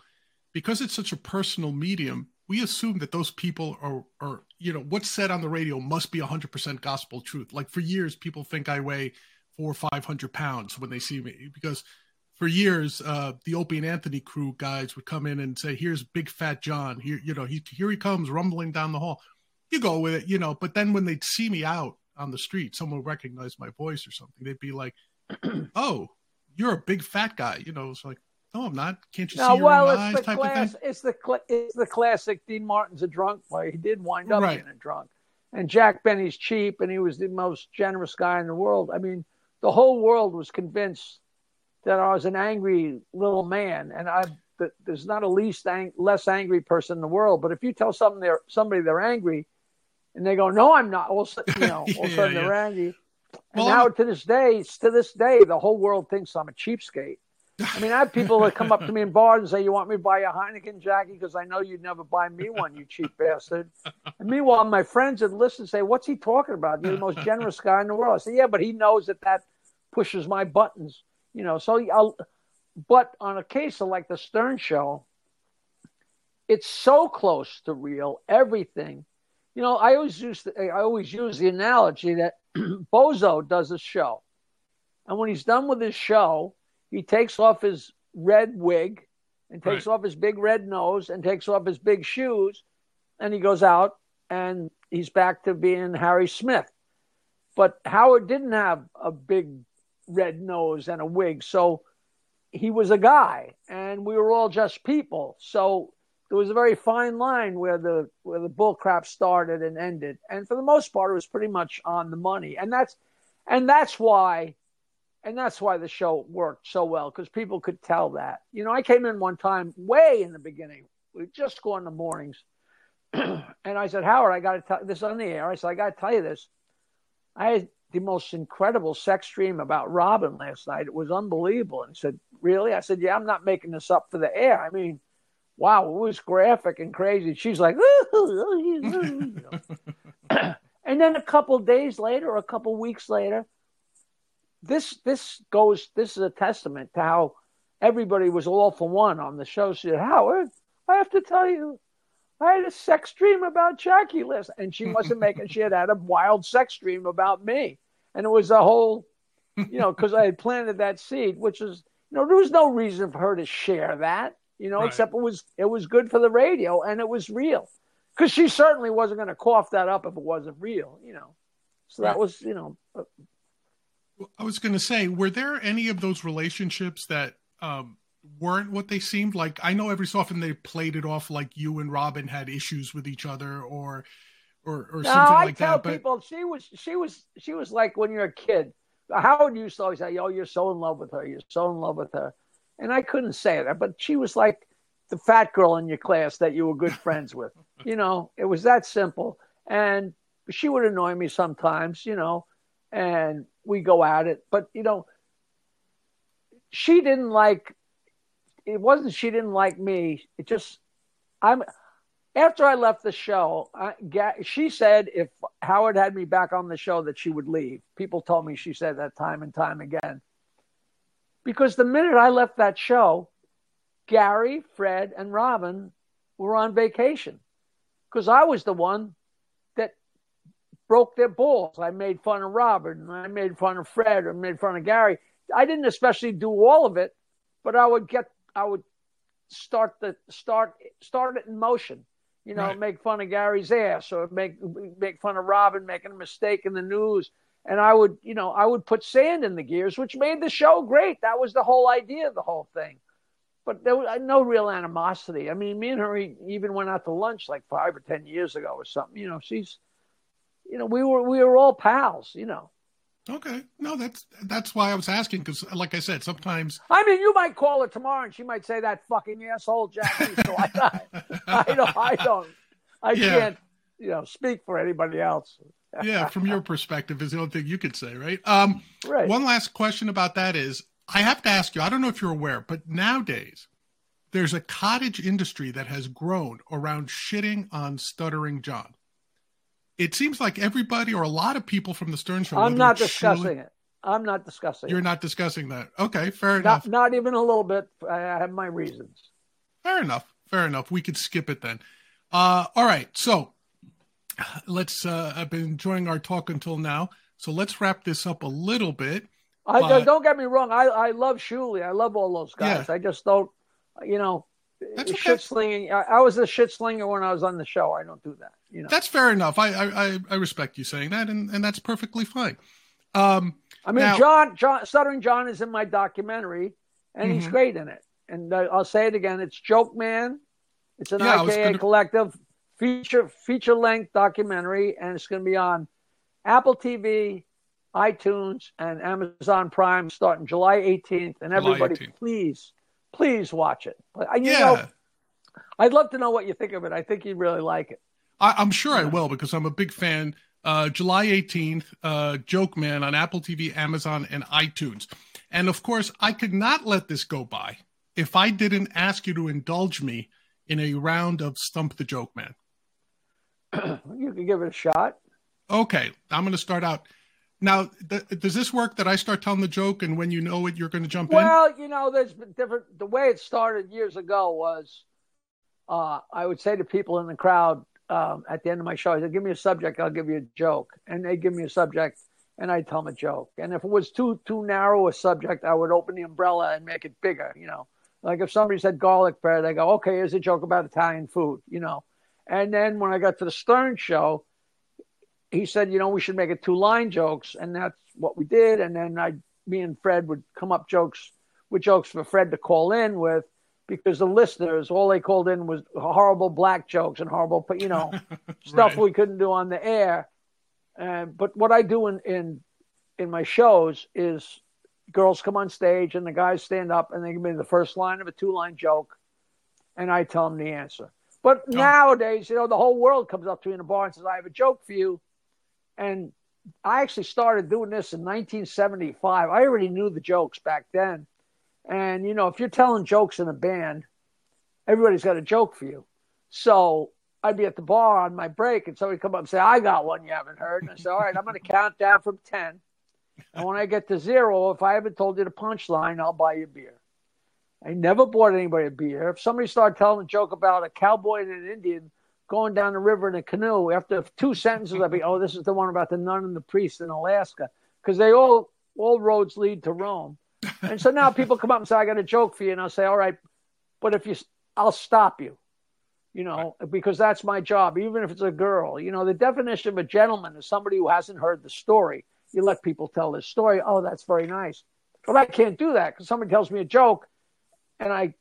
[SPEAKER 1] because it's such a personal medium, we assume that those people are, are you know, what's said on the radio must be 100% gospel truth. Like for years, people think I weigh four or 500 pounds when they see me because for years, uh, the Opie and Anthony crew guys would come in and say, "Here's Big Fat John. Here, you know, he, here he comes rumbling down the hall." You go with it, you know. But then when they'd see me out on the street, someone would recognize my voice or something. They'd be like, (clears throat) "Oh, you're a big fat guy," you know. It's like, "No, I'm not. Can't you no, see well, your eyes?" Type
[SPEAKER 2] class,
[SPEAKER 1] of
[SPEAKER 2] thing. It's the cl- it's the classic. Dean Martin's a drunk. Well, he did wind up right. being a drunk, and Jack Benny's cheap, and he was the most generous guy in the world. I mean, the whole world was convinced that I was an angry little man, and I there's not a least ang- less angry person in the world, but if you tell something they're somebody they're angry, and they go, "No, I'm not," well, you know, all of a sudden
[SPEAKER 1] yeah,
[SPEAKER 2] angry. And
[SPEAKER 1] Well,
[SPEAKER 2] now
[SPEAKER 1] I'm-
[SPEAKER 2] to this day, to this day, the whole world thinks I'm a cheapskate. I mean, I have people that come up to me in bars and say, "You want me to buy you a Heineken, Jackie? Because I know you'd never buy me one, you cheap bastard." And meanwhile, my friends that listen say, "What's he talking about? You're the most generous guy in the world." I say, "Yeah, but he knows that that pushes my buttons, you know." So, I'll, but on a case of like the Stern Show, it's so close to real. Everything, you know. I always use the, I always use the analogy that (clears throat) Bozo does a show, and when he's done with his show, he takes off his red wig and takes
[SPEAKER 1] Right.
[SPEAKER 2] off his big red nose and takes off his big shoes, and he goes out and he's back to being Harry Smith. But Howard didn't have a big red nose and a wig, so he was a guy, and we were all just people. So there was a very fine line where the where the bull crap started and ended, and for the most part, it was pretty much on the money, and that's and that's why. And that's why the show worked so well because people could tell that. You know, I came in one time way in the beginning. We just go in the mornings, (clears throat) and I said, Howard, I got to tell this on the air. I said, I got to tell you this. I had the most incredible sex dream about Robin last night. It was unbelievable. And he said, Really? I said, Yeah, I'm not making this up for the air. I mean, wow, it was graphic and crazy. She's like, you (laughs) know. and then a couple days later, or a couple weeks later, this this goes. This is a testament to how everybody was all for one on the show. She said, Howard, I have to tell you, I had a sex dream about Jackie List, and she wasn't making. She had had a wild sex dream about me, and it was a whole, you know, because I had planted that seed, which is, you know, there was no reason for her to share that, you know,
[SPEAKER 1] Right.
[SPEAKER 2] except it was it was good for the radio and it was real, because she certainly wasn't going to cough that up if it wasn't real, you know. So that was, you know, uh,
[SPEAKER 1] I was going to say, were there any of those relationships that um, weren't what they seemed like? I know every so often they played it off like you and Robin had issues with each other, or or, or
[SPEAKER 2] No,
[SPEAKER 1] something
[SPEAKER 2] I
[SPEAKER 1] like
[SPEAKER 2] tell
[SPEAKER 1] that. But
[SPEAKER 2] people she was she was she was like when you're a kid. Howard used to always say, "Oh, you're so in love with her. You're so in love with her," and I couldn't say that, but she was like the fat girl in your class that you were good (laughs) friends with. You know, it was that simple. And she would annoy me sometimes, you know, and we go at it. But you know, she didn't like. It wasn't she didn't like me. It just I'm after I left the show, I, she said if Howard had me back on the show that she would leave. People told me she said that time and time again. Because the minute I left that show, Gary, Fred, and Robin were on vacation. Because I was the one that broke their balls. I made fun of Robin, and I made fun of Fred, or made fun of Gary. I didn't especially do all of it, but I would get, I would start the start start it in motion. You know,
[SPEAKER 1] Right.
[SPEAKER 2] make fun of Gary's ass or make make fun of Robin making a mistake in the news. And I would, you know, I would put sand in the gears, which made the show great. That was the whole idea of the whole thing. But there was no real animosity. I mean, me and her even went out to lunch like five or ten years ago or something. You know, she's, you know, we were we were all pals. You know,
[SPEAKER 1] okay, no, that's that's why I was asking because, like I said, sometimes
[SPEAKER 2] I mean, you might call her tomorrow and she might say that fucking asshole Jackie. So I, (laughs) I don't, I don't, I
[SPEAKER 1] Yeah.
[SPEAKER 2] can't, you know, speak for anybody else.
[SPEAKER 1] Yeah, from your perspective is the only thing you could say, right? Um, (laughs)
[SPEAKER 2] Right.
[SPEAKER 1] One last question about that is I have to ask you, I don't know if you're aware, but nowadays there's a cottage industry that has grown around shitting on Stuttering John. It seems like everybody or a lot of people from the Stern Show.
[SPEAKER 2] I'm not discussing it. I'm not discussing it.
[SPEAKER 1] You're
[SPEAKER 2] it.
[SPEAKER 1] not discussing that. Okay, fair enough.
[SPEAKER 2] Not, not even a little bit. I have my reasons.
[SPEAKER 1] Fair enough. Fair enough. We could skip it then. Uh, all right. So let's. Uh, I've been enjoying our talk until now. So let's wrap this up a little bit.
[SPEAKER 2] I
[SPEAKER 1] But-
[SPEAKER 2] don't get me wrong. I I love Shuley. I love all those guys. I just don't, you know,
[SPEAKER 1] That's okay.
[SPEAKER 2] shit slinging. I, I was a shit slinger when I was on the show. I don't do that. You know.
[SPEAKER 1] That's fair enough. I I, I- I respect you saying that, and, and that's perfectly fine. Um,
[SPEAKER 2] I mean,
[SPEAKER 1] Now-
[SPEAKER 2] John, John, Stuttering John is in my documentary, and he's
[SPEAKER 1] Mhm.
[SPEAKER 2] great in it. And uh, I'll say it again: it's Joke Man. It's an
[SPEAKER 1] Yeah,
[SPEAKER 2] IKA
[SPEAKER 1] gonna-
[SPEAKER 2] collective feature feature length documentary, and it's going to be on Apple TV, iTunes, and Amazon Prime starting July 18th. And everybody,
[SPEAKER 1] 18th.
[SPEAKER 2] please, please watch it. You
[SPEAKER 1] yeah.
[SPEAKER 2] Know, I'd love to know what you think of it. I think you'd really like it.
[SPEAKER 1] I, am sure I will because I'm a big fan. Uh, July 18th, uh, Joke Man on Apple TV, Amazon, and iTunes. And of course, I could not let this go by if I didn't ask you to indulge me in a round of Stump the Joke Man. (clears throat)
[SPEAKER 2] you can give it a shot.
[SPEAKER 1] Okay, I'm going to start out. Now, th- does this work that I start telling the joke and when you know it, you're going to jump
[SPEAKER 2] well,
[SPEAKER 1] in?
[SPEAKER 2] Well, you know, there's been different. The way it started years ago was uh, I would say to people in the crowd um, at the end of my show, I said, give me a subject, I'll give you a joke. And they give me a subject and I tell them a joke. And if it was too too narrow a subject, I would open the umbrella and make it bigger, you know. Like if somebody said garlic bread, I go, okay, here's a joke about Italian food, you know. And then when I got to the Stern show, he said, you know, we should make it two line jokes, and that's what we did. And then I, me and Fred would come up jokes with jokes for Fred to call in with, because the listeners all they called in was horrible black jokes and horrible, you know, (laughs) stuff right. we couldn't do on the air. And but what I do in in in my shows is girls come on stage and the guys stand up and they give me the first line of a two line joke, and I tell them the answer. But oh. nowadays, you know, the whole world comes up to me in a bar and says, "I have a joke for you," and I actually started doing this in 1975. I already knew the jokes back then. And, you know, if you're telling jokes in a band, everybody's got a joke for you. So I'd be at the bar on my break and somebody come up and say, I got one you haven't heard. And I say, all right, I'm going to count down from 10. And when I get to zero, if I haven't told you the punchline, I'll buy you a beer. I never bought anybody a beer. If somebody started telling a joke about a cowboy and an Indian going down the river in a canoe, after two sentences, I'd be, oh, this is the one about the nun and the priest in Alaska. Because they all, all roads lead to Rome. And so now people come up and say, I got a joke for you. And I'll say, all right, but if you, I'll stop you, you know, because that's my job, even if it's a girl. You know, the definition of a gentleman is somebody who hasn't heard the story. You let people tell their story. Oh, that's very nice. But I can't do that because somebody tells me a joke and I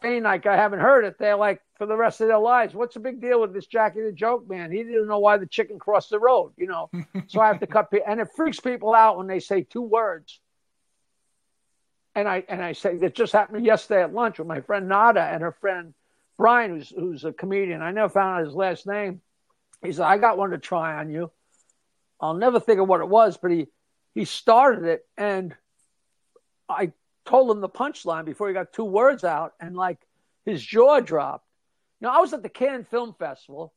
[SPEAKER 2] feign like I haven't heard it. They're like, for the rest of their lives, what's the big deal with this Jackie the Joke Man? He didn't know why the chicken crossed the road, you know. (laughs) so I have to cut, people, and it freaks people out when they say two words and I and I say it just happened yesterday at lunch with my friend Nada and her friend Brian, who's who's a comedian. I never found out his last name. He said, "I got one to try on you." I'll never think of what it was, but he he started it, and I told him the punchline before he got two words out, and like his jaw dropped. Now I was at the Cannes Film Festival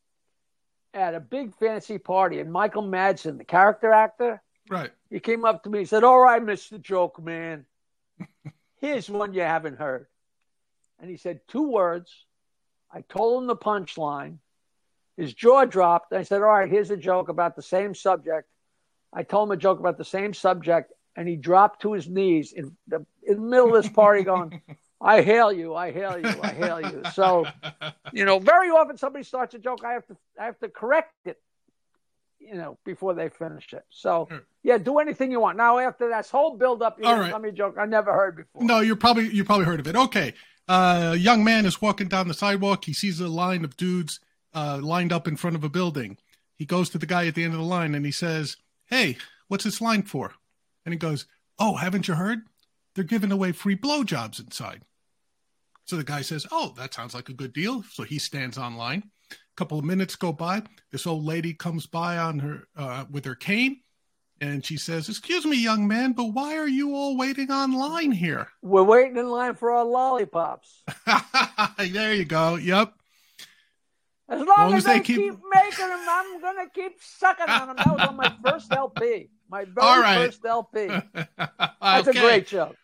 [SPEAKER 2] at a big fancy party, and Michael Madsen, the character actor,
[SPEAKER 1] right,
[SPEAKER 2] he came up to me and said, "All right, Mister Joke Man." Here's one you haven't heard. And he said two words. I told him the punchline. His jaw dropped. I said, All right, here's a joke about the same subject. I told him a joke about the same subject, and he dropped to his knees in the, in the middle of this party going, (laughs) I hail you, I hail you, I hail you. So, you know, very often somebody starts a joke, I have to I have to correct it you know, before they finish it. So yeah, do anything you want. Now after that whole build up, you All right. tell me a joke I never heard before.
[SPEAKER 1] No, you're probably you probably heard of it. Okay. Uh, a young man is walking down the sidewalk. He sees a line of dudes uh, lined up in front of a building. He goes to the guy at the end of the line and he says, Hey, what's this line for? And he goes, Oh, haven't you heard? They're giving away free blowjobs inside. So the guy says, Oh, that sounds like a good deal. So he stands online A couple of minutes go by. This old lady comes by on her uh, with her cane, and she says, "Excuse me, young man, but why are you all waiting online here?"
[SPEAKER 2] We're waiting in line for our lollipops. (laughs)
[SPEAKER 1] there you go. Yep.
[SPEAKER 2] As long, as, long as, they, keep... keep... making them, I'm gonna keep sucking on them. That was on my first LP. My very right. first LP. (laughs) That's okay. a great joke.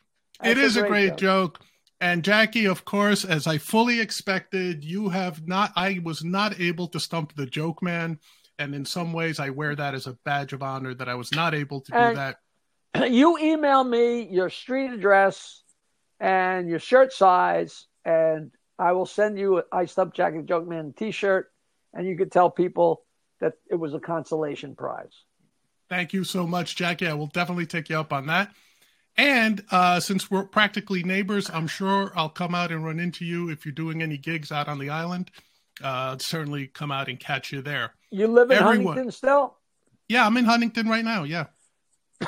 [SPEAKER 2] That's
[SPEAKER 1] it is a great, a great joke. joke. And Jackie, of course, as I fully expected, you have not, I was not able to stump the joke man. And in some ways, I wear that as a badge of honor that I was not able to and do that. (clears throat)
[SPEAKER 2] You email me your street address and your shirt size, and I will send you I stump Jackie Joke Man t shirt, and you could tell people that it was a consolation prize.
[SPEAKER 1] Thank you so much, Jackie. I will definitely take you up on that. And uh, since we're practically neighbors, I'm sure I'll come out and run into you if you're doing any gigs out on the island. Uh, certainly come out and catch you there.
[SPEAKER 2] You live in Everyone. Huntington still?
[SPEAKER 1] Yeah, I'm in Huntington right now. Yeah. (coughs)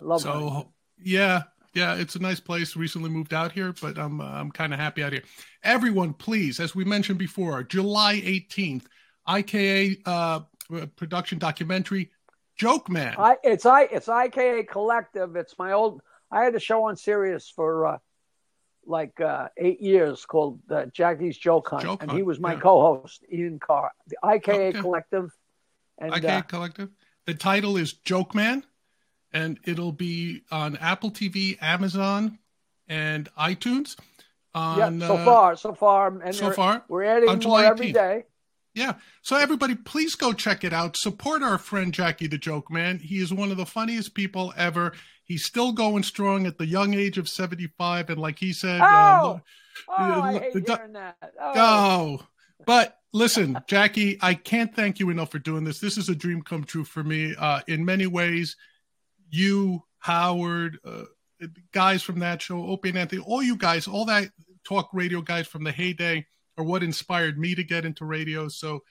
[SPEAKER 2] Love it.
[SPEAKER 1] so
[SPEAKER 2] Huntington.
[SPEAKER 1] yeah, Yeah, it's a nice place. Recently moved out here, but I'm uh, I'm kind of happy out here. Everyone, please, as we mentioned before, July 18th, IKA uh, production documentary, Joke Man.
[SPEAKER 2] I, it's I it's IKA Collective. It's my old. I had a show on Sirius for uh, like uh, eight years called uh, Jackie's Joke Hunt,
[SPEAKER 1] Joke
[SPEAKER 2] and
[SPEAKER 1] Hunt,
[SPEAKER 2] he was my
[SPEAKER 1] yeah.
[SPEAKER 2] co-host, Ian Karr. The IKA
[SPEAKER 1] Okay.
[SPEAKER 2] Collective. And
[SPEAKER 1] IKA
[SPEAKER 2] uh,
[SPEAKER 1] Collective. The title is Joke Man, and it'll be on Apple TV, Amazon, and iTunes.
[SPEAKER 2] yeah, so
[SPEAKER 1] uh,
[SPEAKER 2] far, so far, and
[SPEAKER 1] so far,
[SPEAKER 2] we're adding
[SPEAKER 1] on
[SPEAKER 2] more every
[SPEAKER 1] 18th.
[SPEAKER 2] day.
[SPEAKER 1] Yeah. So everybody, please go check it out. Support our friend Jackie the Joke Man. He is one of the funniest people ever. He's still going strong at the young age of 75. And like he said, uh,
[SPEAKER 2] Oh! Oh,
[SPEAKER 1] Yeah,
[SPEAKER 2] I hate
[SPEAKER 1] the
[SPEAKER 2] hearing that. Oh.
[SPEAKER 1] Oh, but listen, Jackie, I can't thank you enough for doing this. This is a dream come true for me. Uh, in many ways, you, Howard, uh, guys from that show, Opie and Anthony, all you guys, all that talk radio guys from the heyday are what inspired me to get into radio. So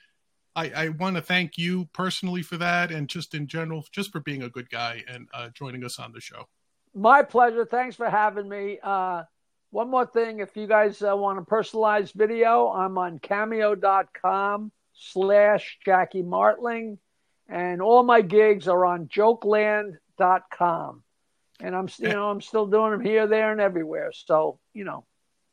[SPEAKER 1] I, I want to thank you personally for that and just in general, just for being a good guy and uh, joining us on the show.
[SPEAKER 2] My pleasure. Thanks for having me. Uh, one more thing, if you guys uh, want a personalized video, I'm on cameo.com slash Jackie Martling, and all my gigs are on jokeland.com. And I'm, you know, I'm still doing them here, there, and everywhere. So, you know,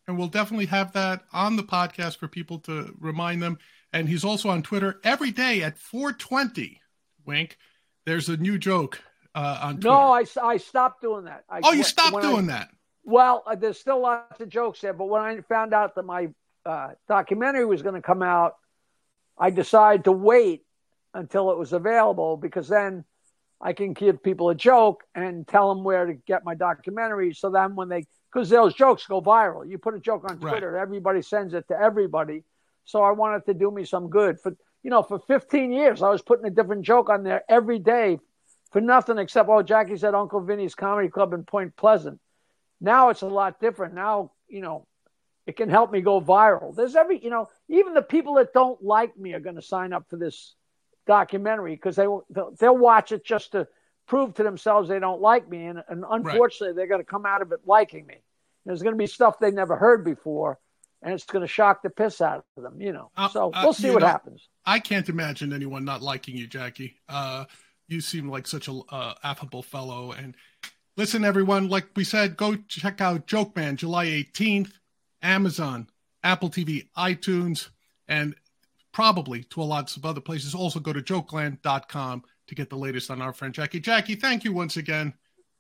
[SPEAKER 1] and we'll definitely have that on the podcast for people to remind them. And he's also on Twitter every day at 420. Wink. There's a new joke uh, on Twitter.
[SPEAKER 2] no, I, I stopped doing that. I,
[SPEAKER 1] oh, you
[SPEAKER 2] when-
[SPEAKER 1] stopped
[SPEAKER 2] when I-
[SPEAKER 1] doing that.
[SPEAKER 2] Well, uh, there's still lots of jokes there, but when I found out that my uh, documentary was going to come out, I decided to wait until it was available because then I can give people a joke and tell them where to get my documentary. So then when they, because those jokes go viral, you put a joke on
[SPEAKER 1] Right.
[SPEAKER 2] Twitter, everybody sends it to everybody. So I wanted to do me some good. For you know, for 15 years, I was putting a different joke on there every day for nothing except, oh, Jackie said Uncle Vinnie's Comedy Club in Point Pleasant. Now it's a lot different. Now, you know, it can help me go viral. There's every, you know, even the people that don't like me are going to sign up for this documentary because they they'll, they'll watch it just to prove to themselves they don't like me. And, and unfortunately, they're going to come out of it liking me. There's going to be stuff they never heard before, and it's going to shock the piss out of them, you know.
[SPEAKER 1] Uh,
[SPEAKER 2] so
[SPEAKER 1] uh,
[SPEAKER 2] we'll see what
[SPEAKER 1] know-
[SPEAKER 2] happens.
[SPEAKER 1] I can't imagine anyone not liking you, Jackie. Uh, you seem like such a uh, affable fellow. And listen, everyone, like we said, go check out Joke Man July 18th, Amazon, Apple TV, iTunes, and probably to a lots of other places. Also go to jokeland.com to get the latest on our friend Jackie. Jackie, thank you once again.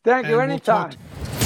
[SPEAKER 2] Thank you.
[SPEAKER 1] and we'll
[SPEAKER 2] Anytime.